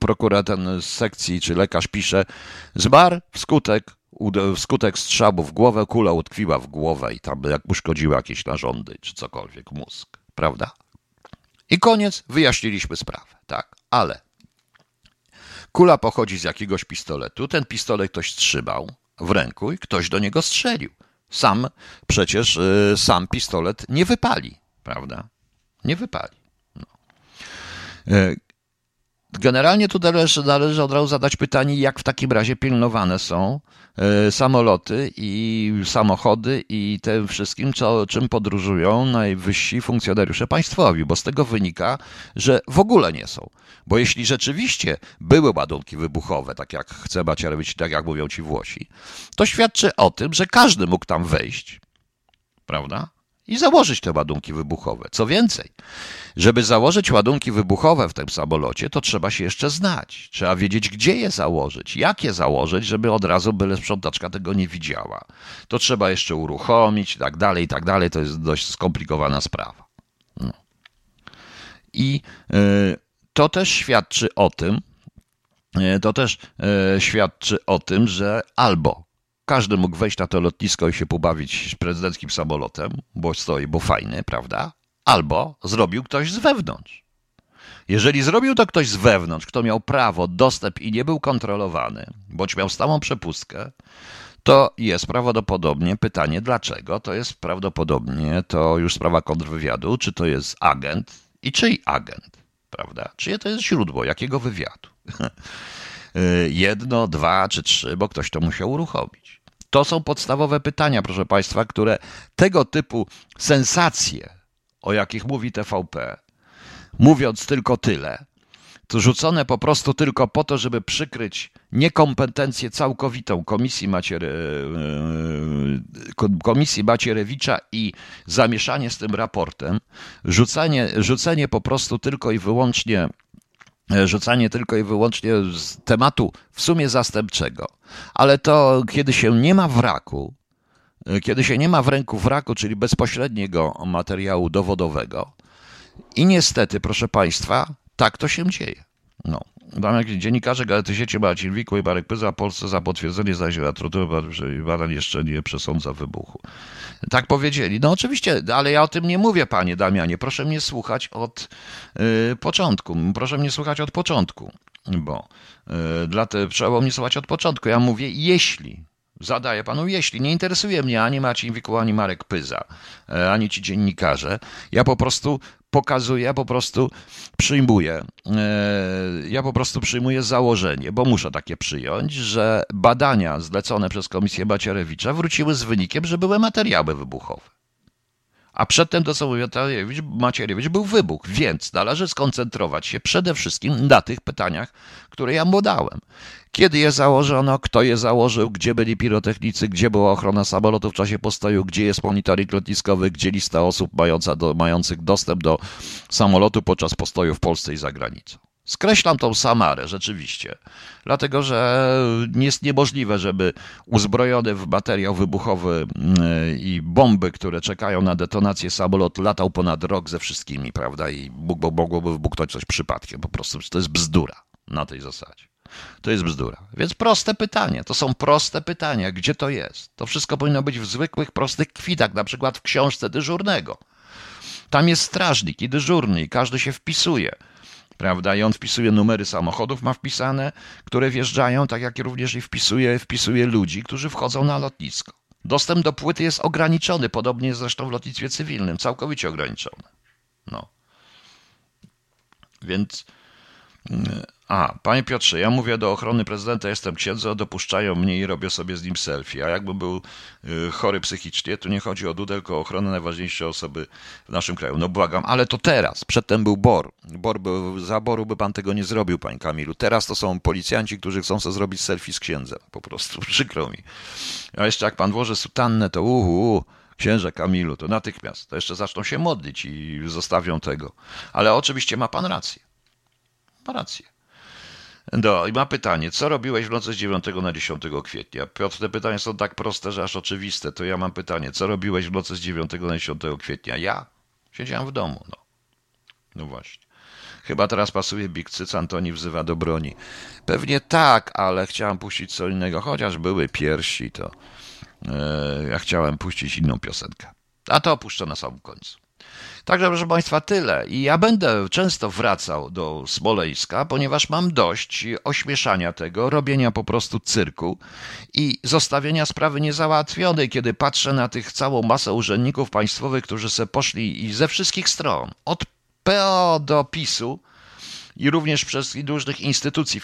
S1: prokurator z sekcji, czy lekarz pisze, zmarł wskutek, wskutek strzału w głowę, kula utkwiła w głowę i tam jak uszkodziła jakieś narządy, czy cokolwiek, mózg, prawda? I koniec, wyjaśniliśmy sprawę, tak, ale kula pochodzi z jakiegoś pistoletu, ten pistolet ktoś trzymał, w ręku i ktoś do niego strzelił. Sam przecież y, sam pistolet nie wypali, prawda? Nie wypali. No. Generalnie tu należy, należy od razu zadać pytanie, jak w takim razie pilnowane są y, samoloty i samochody i tym wszystkim, co, czym podróżują najwyżsi funkcjonariusze państwowi, bo z tego wynika, że w ogóle nie są. Bo jeśli rzeczywiście były ładunki wybuchowe, tak jak chce Macierewicz, tak jak mówią ci Włosi, to świadczy o tym, że każdy mógł tam wejść, prawda? I założyć te ładunki wybuchowe. Co więcej, żeby założyć ładunki wybuchowe w tym samolocie, to trzeba się jeszcze znać. Trzeba wiedzieć, gdzie je założyć, jak je założyć, żeby od razu byle sprzątaczka tego nie widziała. To trzeba jeszcze uruchomić i tak dalej, i tak dalej. To jest dość skomplikowana sprawa. No. I yy, to też świadczy o tym, e, to też e, świadczy o tym, że albo każdy mógł wejść na to lotnisko i się pobawić prezydenckim samolotem, bo stoi, bo fajny, prawda? Albo zrobił ktoś z wewnątrz. Jeżeli zrobił to ktoś z wewnątrz, kto miał prawo, dostęp i nie był kontrolowany, bądź miał stałą przepustkę, to jest prawdopodobnie pytanie dlaczego. To jest prawdopodobnie to już sprawa kontrwywiadu, czy to jest agent i czyj agent prawda? Czyje to jest źródło, jakiego wywiadu? [LAUGHS] Jedno, dwa czy trzy, bo ktoś to musiał uruchomić. To są podstawowe pytania, proszę Państwa, które tego typu sensacje, o jakich mówi TVP, mówiąc tylko tyle, to rzucone po prostu tylko po to, żeby przykryć niekompetencję całkowitą Komisji, Maciere, Komisji Macierewicza i zamieszanie z tym raportem, rzucanie, rzucenie po prostu tylko i wyłącznie rzucanie tylko i wyłącznie z tematu w sumie zastępczego. Ale to, kiedy się nie ma wraku, kiedy się nie ma w ręku wraku, czyli bezpośredniego materiału dowodowego, i niestety, proszę Państwa, tak to się dzieje. No. Jakieś dziennikarze Gazety Sieci Marcin Wikło i Marek Pyza Polsce za potwierdzenie zdaje badań jeszcze nie przesądza wybuchu. Tak powiedzieli. No oczywiście, ale ja o tym nie mówię, panie Damianie. Proszę mnie słuchać od y, początku. Proszę mnie słuchać od początku, bo y, dla te, trzeba mnie słuchać od początku. Ja mówię, jeśli Zadaję panu, jeśli nie interesuje mnie ani Marcin Wikuł, ani Marek Pyza, e, ani ci dziennikarze, ja po prostu pokazuję, ja po prostu przyjmuję, e, ja po prostu przyjmuję założenie, bo muszę takie przyjąć, że badania zlecone przez Komisję Macierewicza wróciły z wynikiem, że były materiały wybuchowe. A przedtem to, co mówił Macierewicz, Macierewicz, był wybuch, więc należy skoncentrować się przede wszystkim na tych pytaniach, które ja mu dałem. Kiedy je założono, kto je założył, gdzie byli pirotechnicy, gdzie była ochrona samolotu w czasie postoju, gdzie jest monitoring lotniskowy, gdzie lista osób mająca do, mających dostęp do samolotu podczas postoju w Polsce i za granicą. Skreślam tą Samarę, rzeczywiście, dlatego że jest niemożliwe, żeby uzbrojony w materiał wybuchowy mm, i bomby, które czekają na detonację samolot, latał ponad rok ze wszystkimi, prawda? I mogłoby wybuchnąć coś przypadkiem. Po prostu to jest bzdura na tej zasadzie. To jest bzdura. Więc proste pytania. To są proste pytania. Gdzie to jest? To wszystko powinno być w zwykłych, prostych kwitach, na przykład w książce dyżurnego. Tam jest strażnik i dyżurny i każdy się wpisuje. Prawda? I on wpisuje numery samochodów, ma wpisane, które wjeżdżają, tak jak również i wpisuje, wpisuje ludzi, którzy wchodzą na lotnisko. Dostęp do płyty jest ograniczony, podobnie zresztą w lotnictwie cywilnym, całkowicie ograniczony. No. Więc a, panie Piotrze, ja mówię do ochrony prezydenta, jestem księdzem, dopuszczają mnie i robię sobie z nim selfie. A jakbym był y, chory psychicznie, to nie chodzi o Dudę, tylko o ochronę najważniejszej osoby w naszym kraju. No błagam, ale to teraz. Przedtem był BOR. BOR był, za BORu by pan tego nie zrobił, panie Kamilu. Teraz to są policjanci, którzy chcą sobie zrobić selfie z księdzem. Po prostu, [LAUGHS] przykro mi. A jeszcze jak pan włoży sutannę, to uhu, księże Kamilu, to natychmiast. To jeszcze zaczną się modlić i zostawią tego. Ale oczywiście ma pan rację. Ma rację. No i ma pytanie, co robiłeś w nocy z 9 na 10 kwietnia? Piotr, te pytania są tak proste, że aż oczywiste. To ja mam pytanie, co robiłeś w nocy z 9 na 10 kwietnia? Ja siedziałem w domu, no. No właśnie. Chyba teraz pasuje Big Cyc, Antoni wzywa do broni. Pewnie tak, ale chciałem puścić co innego. Chociaż były piersi, to yy, ja chciałem puścić inną piosenkę. A to opuszczę na samym końcu. Także, proszę Państwa, tyle. I ja będę często wracał do Smoleńska, ponieważ mam dość ośmieszania tego, robienia po prostu cyrku i zostawienia sprawy niezałatwionej, kiedy patrzę na tych całą masę urzędników państwowych, którzy se poszli i ze wszystkich stron, od PO do PiSu, i również przez różnych instytucji,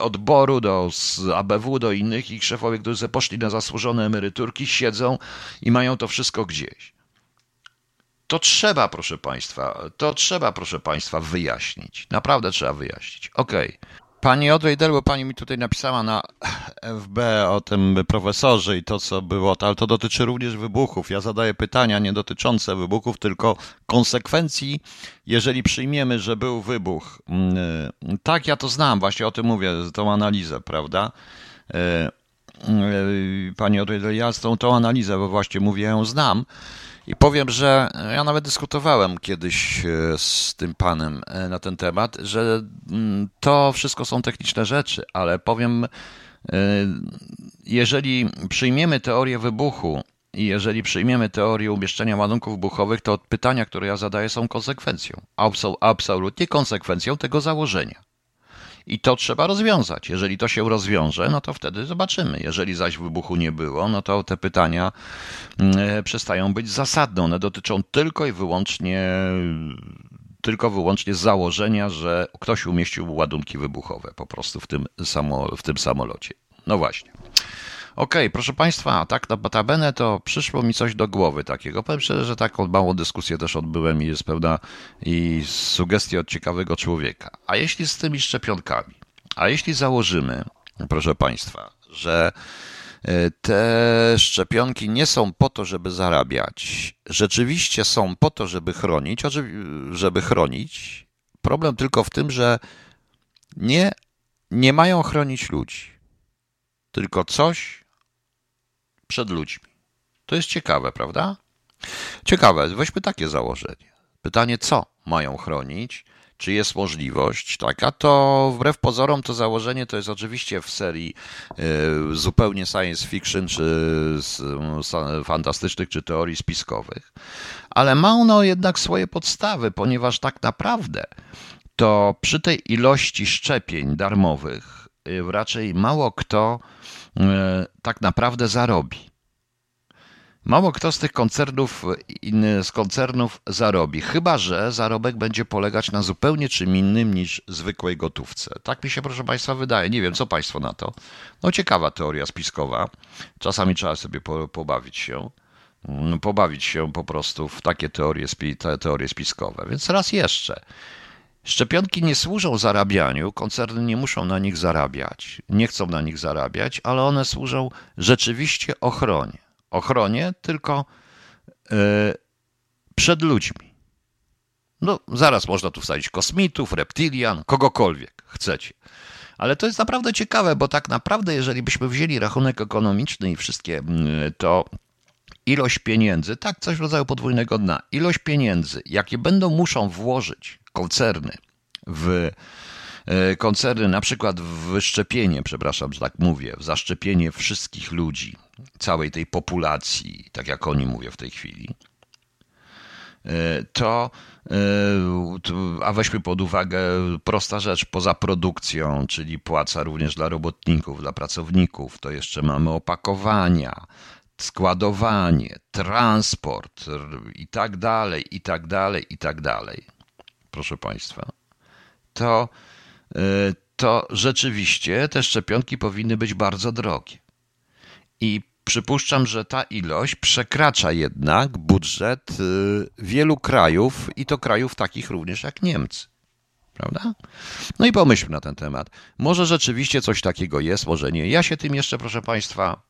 S1: od BOR-u do ABW do innych, ich szefowie, którzy poszli na zasłużone emeryturki, siedzą i mają to wszystko gdzieś. To trzeba, proszę Państwa, to trzeba, proszę Państwa, wyjaśnić. Naprawdę trzeba wyjaśnić. Okej. Okay. Pani bo pani mi tutaj napisała na FB o tym profesorze i to, co było, ale to dotyczy również wybuchów. Ja zadaję pytania nie dotyczące wybuchów, tylko konsekwencji, jeżeli przyjmiemy, że był wybuch. Mm, tak, ja to znam, właśnie o tym mówię, tą analizę, prawda? E, e, pani Odwejder, ja z tą, tą analizę, bo właśnie mówię, ją znam. I powiem, że ja nawet dyskutowałem kiedyś e, z tym panem e, na ten temat, że mm, to wszystko są techniczne rzeczy, ale powiem, e, jeżeli przyjmiemy teorię wybuchu i jeżeli przyjmiemy teorię umieszczenia ładunków wybuchowych, to pytania, które ja zadaję, są konsekwencją, absolutnie konsekwencją tego założenia. I to trzeba rozwiązać. Jeżeli to się rozwiąże, no to wtedy zobaczymy. Jeżeli zaś wybuchu nie było, no to te pytania mm, e, przestają być zasadne. One dotyczą tylko i wyłącznie tylko wyłącznie założenia, że ktoś umieścił ładunki wybuchowe po prostu w tym, samo, w tym samolocie. No właśnie. Okej, okay, proszę Państwa, tak notabene to przyszło mi coś do głowy takiego. Powiem szczerze, że taką małą dyskusję też odbyłem i jest pewna i sugestia od ciekawego człowieka. A jeśli z tymi szczepionkami? A jeśli założymy, proszę Państwa, że e, te szczepionki nie są po to, żeby zarabiać. Rzeczywiście są po to, żeby chronić, żeby chronić. Problem tylko w tym, że nie, nie mają chronić ludzi. Tylko coś przed ludźmi. To jest ciekawe, prawda? Ciekawe, weźmy takie założenie. Pytanie, co mają chronić? czy jest możliwość taka, to wbrew pozorom to założenie to jest oczywiście w serii y, zupełnie science fiction, czy fantastycznych, czy teorii spiskowych, ale ma ono jednak swoje podstawy, ponieważ tak naprawdę to przy tej ilości szczepień darmowych raczej mało kto y, tak naprawdę zarobi. Mało kto z tych koncernów, z koncernów zarobi, chyba że zarobek będzie polegać na zupełnie czym innym niż zwykłej gotówce. Tak mi się, proszę Państwa, wydaje. Nie wiem, co Państwo na to. No, ciekawa teoria spiskowa. Czasami trzeba sobie pobawić się. Mm, pobawić się po prostu w takie teorie, te teorie spiskowe. Więc raz jeszcze. Szczepionki nie służą zarabianiu, koncerny nie muszą na nich zarabiać, nie chcą na nich zarabiać, ale one służą rzeczywiście ochronie ochronie, tylko yy, przed ludźmi. No, zaraz można tu wsadzić kosmitów, reptilian, kogokolwiek chcecie. Ale to jest naprawdę ciekawe, bo tak naprawdę, jeżeli byśmy wzięli rachunek ekonomiczny i wszystkie, to ilość pieniędzy, tak, coś w rodzaju podwójnego dna, ilość pieniędzy, jakie będą muszą włożyć koncerny w E, koncerny, na przykład w wyszczepienie, przepraszam, że tak mówię, w zaszczepienie wszystkich ludzi, całej tej populacji, tak jak oni mówią w tej chwili, e, to, e, a weźmy pod uwagę prosta rzecz, poza produkcją, czyli płaca również dla robotników, dla pracowników, to jeszcze mamy opakowania, składowanie, transport i tak dalej, i tak dalej, i tak dalej. Proszę Państwa, to E, to rzeczywiście te szczepionki powinny być bardzo drogie. I przypuszczam, że ta ilość przekracza jednak budżet e, wielu krajów, i to krajów takich również jak Niemcy. Prawda? No i pomyślmy na ten temat. Może rzeczywiście coś takiego jest, może nie. Ja się tym jeszcze, proszę Państwa,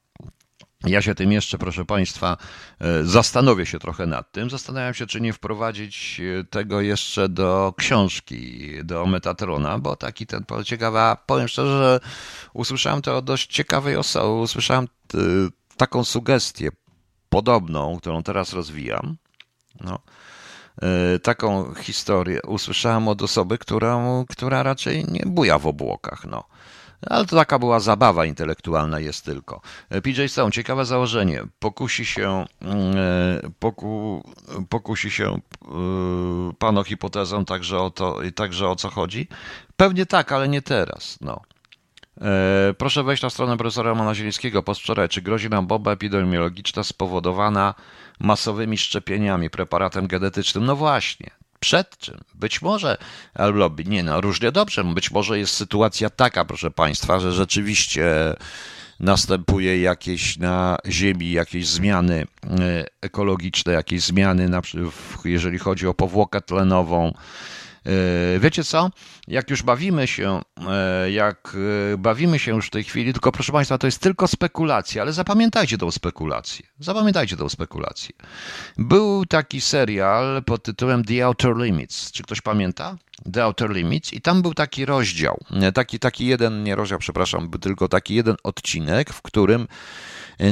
S1: ja się tym jeszcze, proszę Państwa, e, zastanowię się trochę nad tym. Zastanawiam się, czy nie wprowadzić e, tego jeszcze do książki, do Metatrona, bo taki ten ciekawa, powiem szczerze, że usłyszałem to od dość ciekawej osoby, usłyszałem e, taką sugestię podobną, którą teraz rozwijam. No. Taką historię usłyszałem od osoby, która, która raczej nie buja w obłokach. No. Ale to taka była zabawa intelektualna jest tylko. E, PJ Stone, ciekawe założenie. Pokusi się, mm, e, poku, pokusi się e, pan o hipotezę także o to, także o co chodzi? Pewnie tak, ale nie teraz. No. Proszę wejść na stronę profesora Romana Zielińskiego po wczoraj. Czy grozi nam bomba epidemiologiczna spowodowana masowymi szczepieniami, preparatem genetycznym? No właśnie, przed czym? Być może, albo nie no, różnie dobrze, być może jest sytuacja taka, proszę Państwa, że rzeczywiście następuje jakieś na Ziemi jakieś zmiany e, ekologiczne, jakieś zmiany, jeżeli chodzi o powłokę tlenową, wiecie co? Jak już bawimy się, e, jak e, bawimy się już w tej chwili, tylko proszę Państwa, to jest tylko spekulacja, ale zapamiętajcie tą spekulację. Zapamiętajcie tą spekulację. Był taki serial pod tytułem The Outer Limits. Czy ktoś pamięta? The Outer Limits i tam był taki rozdział, taki, taki jeden, nie rozdział, przepraszam, tylko taki jeden odcinek, w którym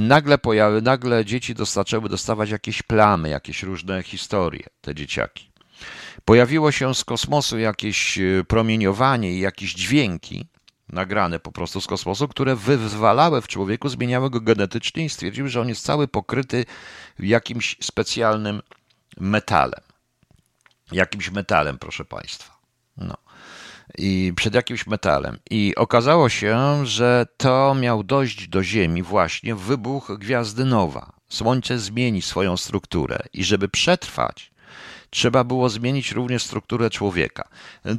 S1: nagle pojawy, nagle dzieci zaczęły dostawać jakieś plamy, jakieś różne historie, te dzieciaki. Pojawiło się z kosmosu jakieś e, promieniowanie i jakieś dźwięki nagrane po prostu z kosmosu, które wyzwalały w człowieku, zmieniały go genetycznie i stwierdziły, że on jest cały pokryty jakimś specjalnym metalem. Jakimś metalem, proszę Państwa. No. I przed jakimś metalem. I okazało się, że to miał dojść do Ziemi właśnie wybuch gwiazdy nowa. Słońce zmieni swoją strukturę i żeby przetrwać, trzeba było zmienić również strukturę człowieka.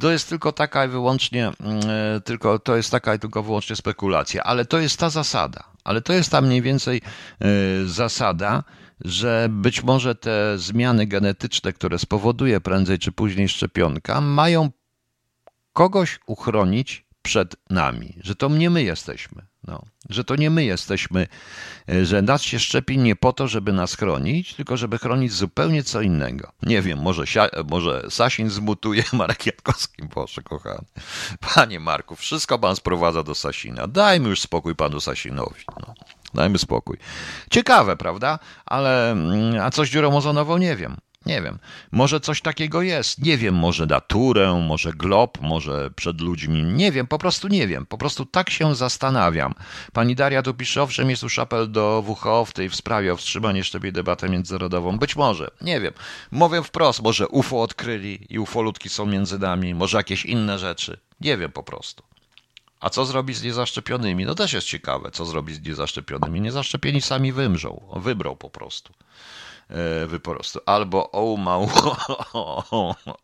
S1: To jest tylko taka i wyłącznie, mm, e, tylko, to jest taka i tylko wyłącznie spekulacja, ale to jest ta zasada. Ale to jest ta mniej więcej e, zasada, że być może te zmiany genetyczne, które spowoduje prędzej czy później szczepionka, mają kogoś uchronić przed nami, że to nie my jesteśmy. No, że to nie my jesteśmy, e, że nas się szczepi nie po to, żeby nas chronić, tylko żeby chronić zupełnie co innego. Nie wiem, może, może Sasin zmutuje [LAUGHS] Marek Jankowski, Boże kochany. Panie Marku, wszystko pan sprowadza do Sasina. Dajmy już spokój panu Sasinowi. No, dajmy spokój. Ciekawe, prawda? Ale, mm, a coś dziurą ozonową nie wiem. Nie wiem. Może coś takiego jest. Nie wiem, może naturę, może glob, może przed ludźmi. Nie wiem, po prostu nie wiem. Po prostu tak się zastanawiam. Pani Daria tu pisze, owszem, jest już apel do WHO w tej sprawie o wstrzymanie szczepień debatę międzynarodową. Być może, nie wiem. Mówię wprost, może UFO odkryli i ufolutki są między nami, może jakieś inne rzeczy. Nie wiem po prostu. A co zrobi z niezaszczepionymi? No też jest ciekawe, co zrobi z niezaszczepionymi. Niezaszczepieni sami wymrzą, wybrą po prostu. E, wy po prostu. Albo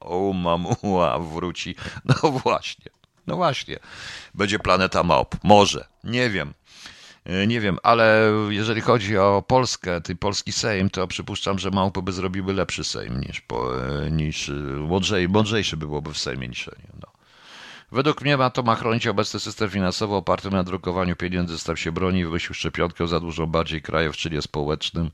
S1: Oumuamua wróci. No właśnie, no właśnie. Będzie planeta małp. Może, nie wiem. E, nie wiem, ale jeżeli chodzi o Polskę, ty polski Sejm, to przypuszczam, że małpy by zrobiły lepszy Sejm niż, po, e, niż mądrzej, mądrzejszy byłoby w Sejmie niż no. Według mnie ma to ma chronić obecny system finansowy oparty na drukowaniu pieniędzy, stał się broni, wymyślił szczepionkę, zadłużą bardziej krajów, czyli społecznym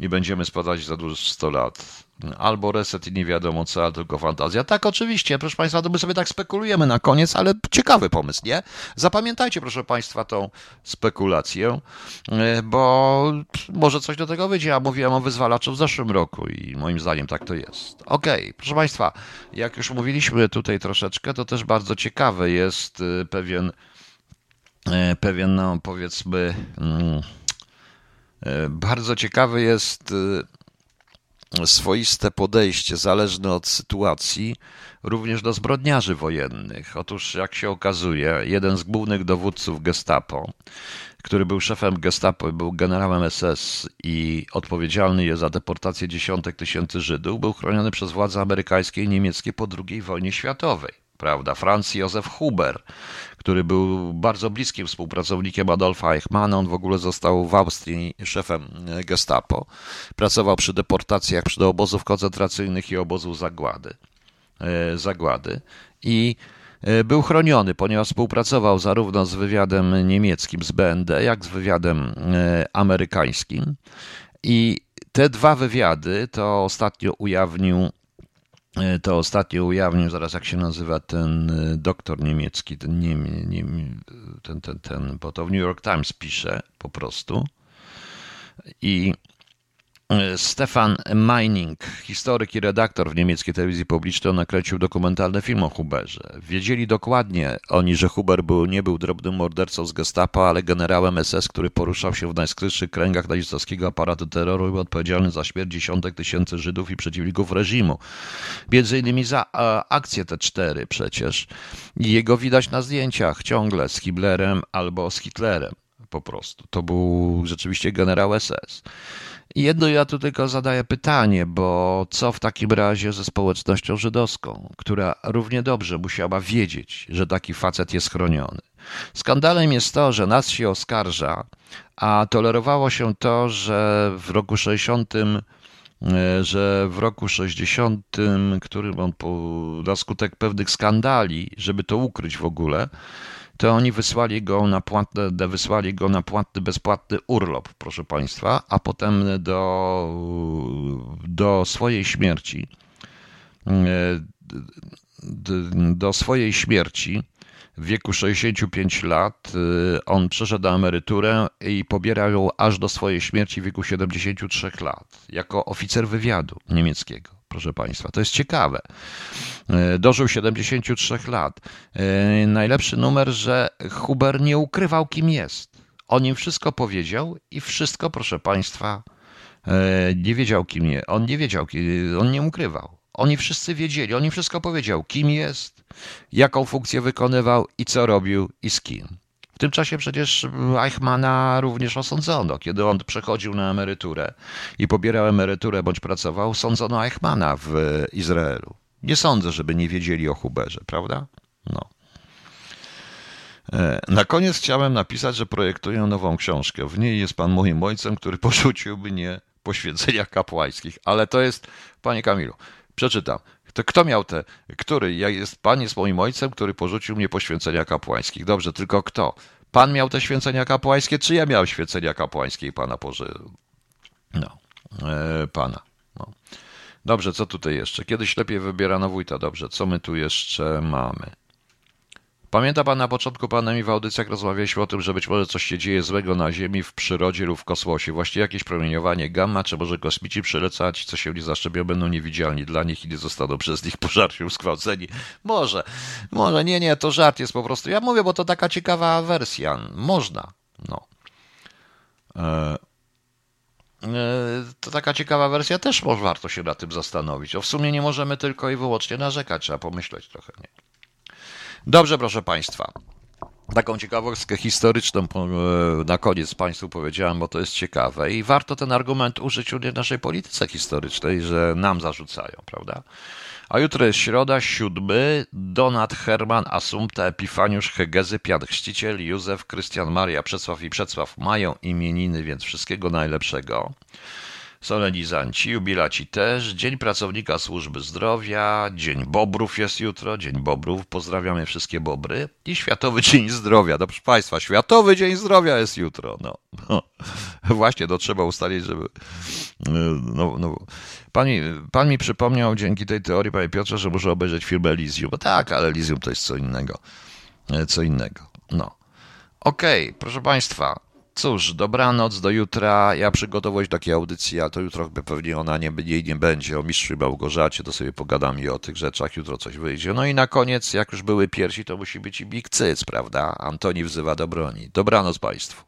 S1: i będziemy spadać za dużo 100 lat. Albo reset i nie wiadomo co, ale tylko fantazja. Tak, oczywiście, proszę Państwa, to my sobie tak spekulujemy na koniec, ale ciekawy pomysł, nie? Zapamiętajcie, proszę Państwa, tą spekulację, e, bo może coś do tego wyjdzie. Ja mówiłem o wyzwalaczu w zeszłym roku i moim zdaniem tak to jest. Okej, okay, proszę Państwa, jak już mówiliśmy tutaj troszeczkę, to też bardzo ciekawy jest e, pewien, e, pewien, no powiedzmy, mm, bardzo ciekawe jest e, swoiste podejście, zależne od sytuacji, również do zbrodniarzy wojennych. Otóż, jak się okazuje, jeden z głównych dowódców Gestapo, który był szefem Gestapo, był generałem SS i odpowiedzialny jest za deportację dziesiątek tysięcy Żydów, był chroniony przez władze amerykańskie i niemieckie po II wojnie światowej. Prawda? Franz Józef Huber, który był bardzo bliskim współpracownikiem Adolfa Eichmana. On w ogóle został w Austrii szefem Gestapo. Pracował przy deportacjach do obozów koncentracyjnych i obozu zagłady. E, zagłady. I e, był chroniony, ponieważ współpracował zarówno z wywiadem niemieckim, z BND, jak z wywiadem e, amerykańskim. I te dwa wywiady to ostatnio ujawnił E, to ostatnio ujawnił, zaraz jak się nazywa ten e, doktor niemiecki, ten, nie, nie, ten, ten, ten, bo to w New York Times pisze po prostu. I Stefan Meining, historyk i redaktor w niemieckiej telewizji publicznej, nakręcił dokumentalny film o Huberze. Wiedzieli dokładnie oni, że Huber był, nie był drobnym mordercą z gestapo, ale generałem SS, który poruszał się w najskrytszych kręgach nazistowskiego aparatu terroru i był odpowiedzialny za śmierć dziesiątek tysięcy Żydów i przeciwników reżimu. Między innymi za akcję T4 przecież. I jego widać na zdjęciach ciągle z Hitlerem albo z Hitlerem po prostu. To był rzeczywiście generał SS. Jedno ja tu tylko zadaję pytanie, bo co w takim razie ze społecznością żydowską, która równie dobrze musiała wiedzieć, że taki facet jest chroniony. Skandalem jest to, że nas się oskarża, a tolerowało się to, że w roku 60 e, że w roku 60, którym on po, na skutek pewnych skandali, żeby to ukryć w ogóle, to oni wysłali go na płatny, wysłali go na płatny, bezpłatny urlop, proszę Państwa, a potem do, do swojej śmierci, do swojej śmierci w wieku 65 lat on przeszedł emeryturę i pobierał ją aż do swojej śmierci w wieku 73 lat jako oficer wywiadu niemieckiego proszę Państwa. To jest ciekawe. E, dożył 73 lat. E, najlepszy numer, że Huber nie ukrywał, kim jest. On im wszystko powiedział i wszystko, proszę Państwa, e, nie wiedział, kim jest. On nie wiedział, on nie ukrywał. Oni wszyscy wiedzieli, on im wszystko powiedział, kim jest, jaką funkcję wykonywał i co robił i z kim. W tym czasie przecież Eichmana również osądzono. Kiedy on przechodził na emeryturę i pobierał emeryturę bądź pracował, sądzono Eichmana w Izraelu. Nie sądzę, żeby nie wiedzieli o Huberze, prawda? No. E, na koniec chciałem napisać, że projektuję nową książkę. W niej jest pan moim ojcem, który [LAUGHS] porzucił mnie poświęceniach kapłańskich. Ale to jest, panie Kamilu, przeczytam. To kto miał te, który? Ja jest, pan jest moim ojcem, który porzucił mnie poświęcenia kapłańskich. Dobrze, tylko kto? Pan miał te święcenia kapłańskie, czy ja miałem święcenia kapłańskie i pana poży... No, e, pana. No. Dobrze, co tutaj jeszcze? Kiedyś lepiej wybierano wójta. Dobrze, co my tu jeszcze mamy? Pamięta pan na początku pandemii w audycjach rozmawialiśmy o tym, że być może coś się dzieje złego na Ziemi, w przyrodzie lub w kosmosie. Właściwie jakieś promieniowanie gamma, czy może kosmici przylecać, co się nie zaszczepią, będą niewidzialni dla nich i nie zostaną przez nich pożarci, uskwarceni. Może, może, nie, nie, to żart jest po prostu. Ja mówię, bo to taka ciekawa wersja. Można, no. E, e, to taka ciekawa wersja, też może warto się na tym zastanowić. O, w sumie nie możemy tylko i wyłącznie narzekać, trzeba pomyśleć trochę, nie? Dobrze, proszę Państwa. Taką ciekawostkę historyczną e, na koniec Państwu powiedziałem, bo to jest ciekawe i warto ten argument użyć w naszej polityce historycznej, że nam zarzucają, prawda? A jutro jest środa, siódmy, Donat, Herman, Assumpta, Epifaniusz, Hegezy, Piat Chrzciciel, Józef, Krystian, Maria, Przesław i Przesław mają imieniny, więc wszystkiego najlepszego solenizanci, jubilaci też, Dzień Pracownika Służby Zdrowia, Dzień Bobrów jest jutro, Dzień Bobrów, pozdrawiamy wszystkie bobry i Światowy Dzień Zdrowia. No proszę Państwa, Światowy Dzień Zdrowia jest jutro. No, no. [LAUGHS] Właśnie, to trzeba ustalić, żeby... No, no. Pan, mi, pan mi przypomniał dzięki tej teorii, panie Piotrze, że muszę obejrzeć film Elysium. Bo tak, ale Elysium to jest co innego. Co innego. No. Okej, okay, proszę Państwa, Cóż, dobranoc, do jutra. Ja przygotowuję takie audycje, a to jutro pewnie ona nie, jej nie będzie. O mistrzu Małgorzacie to sobie pogadam i o tych rzeczach. Jutro coś wyjdzie. No i na koniec, jak już były piersi, to musi być i Big Cyc, prawda? Antoni wzywa do broni. Dobranoc Państwu.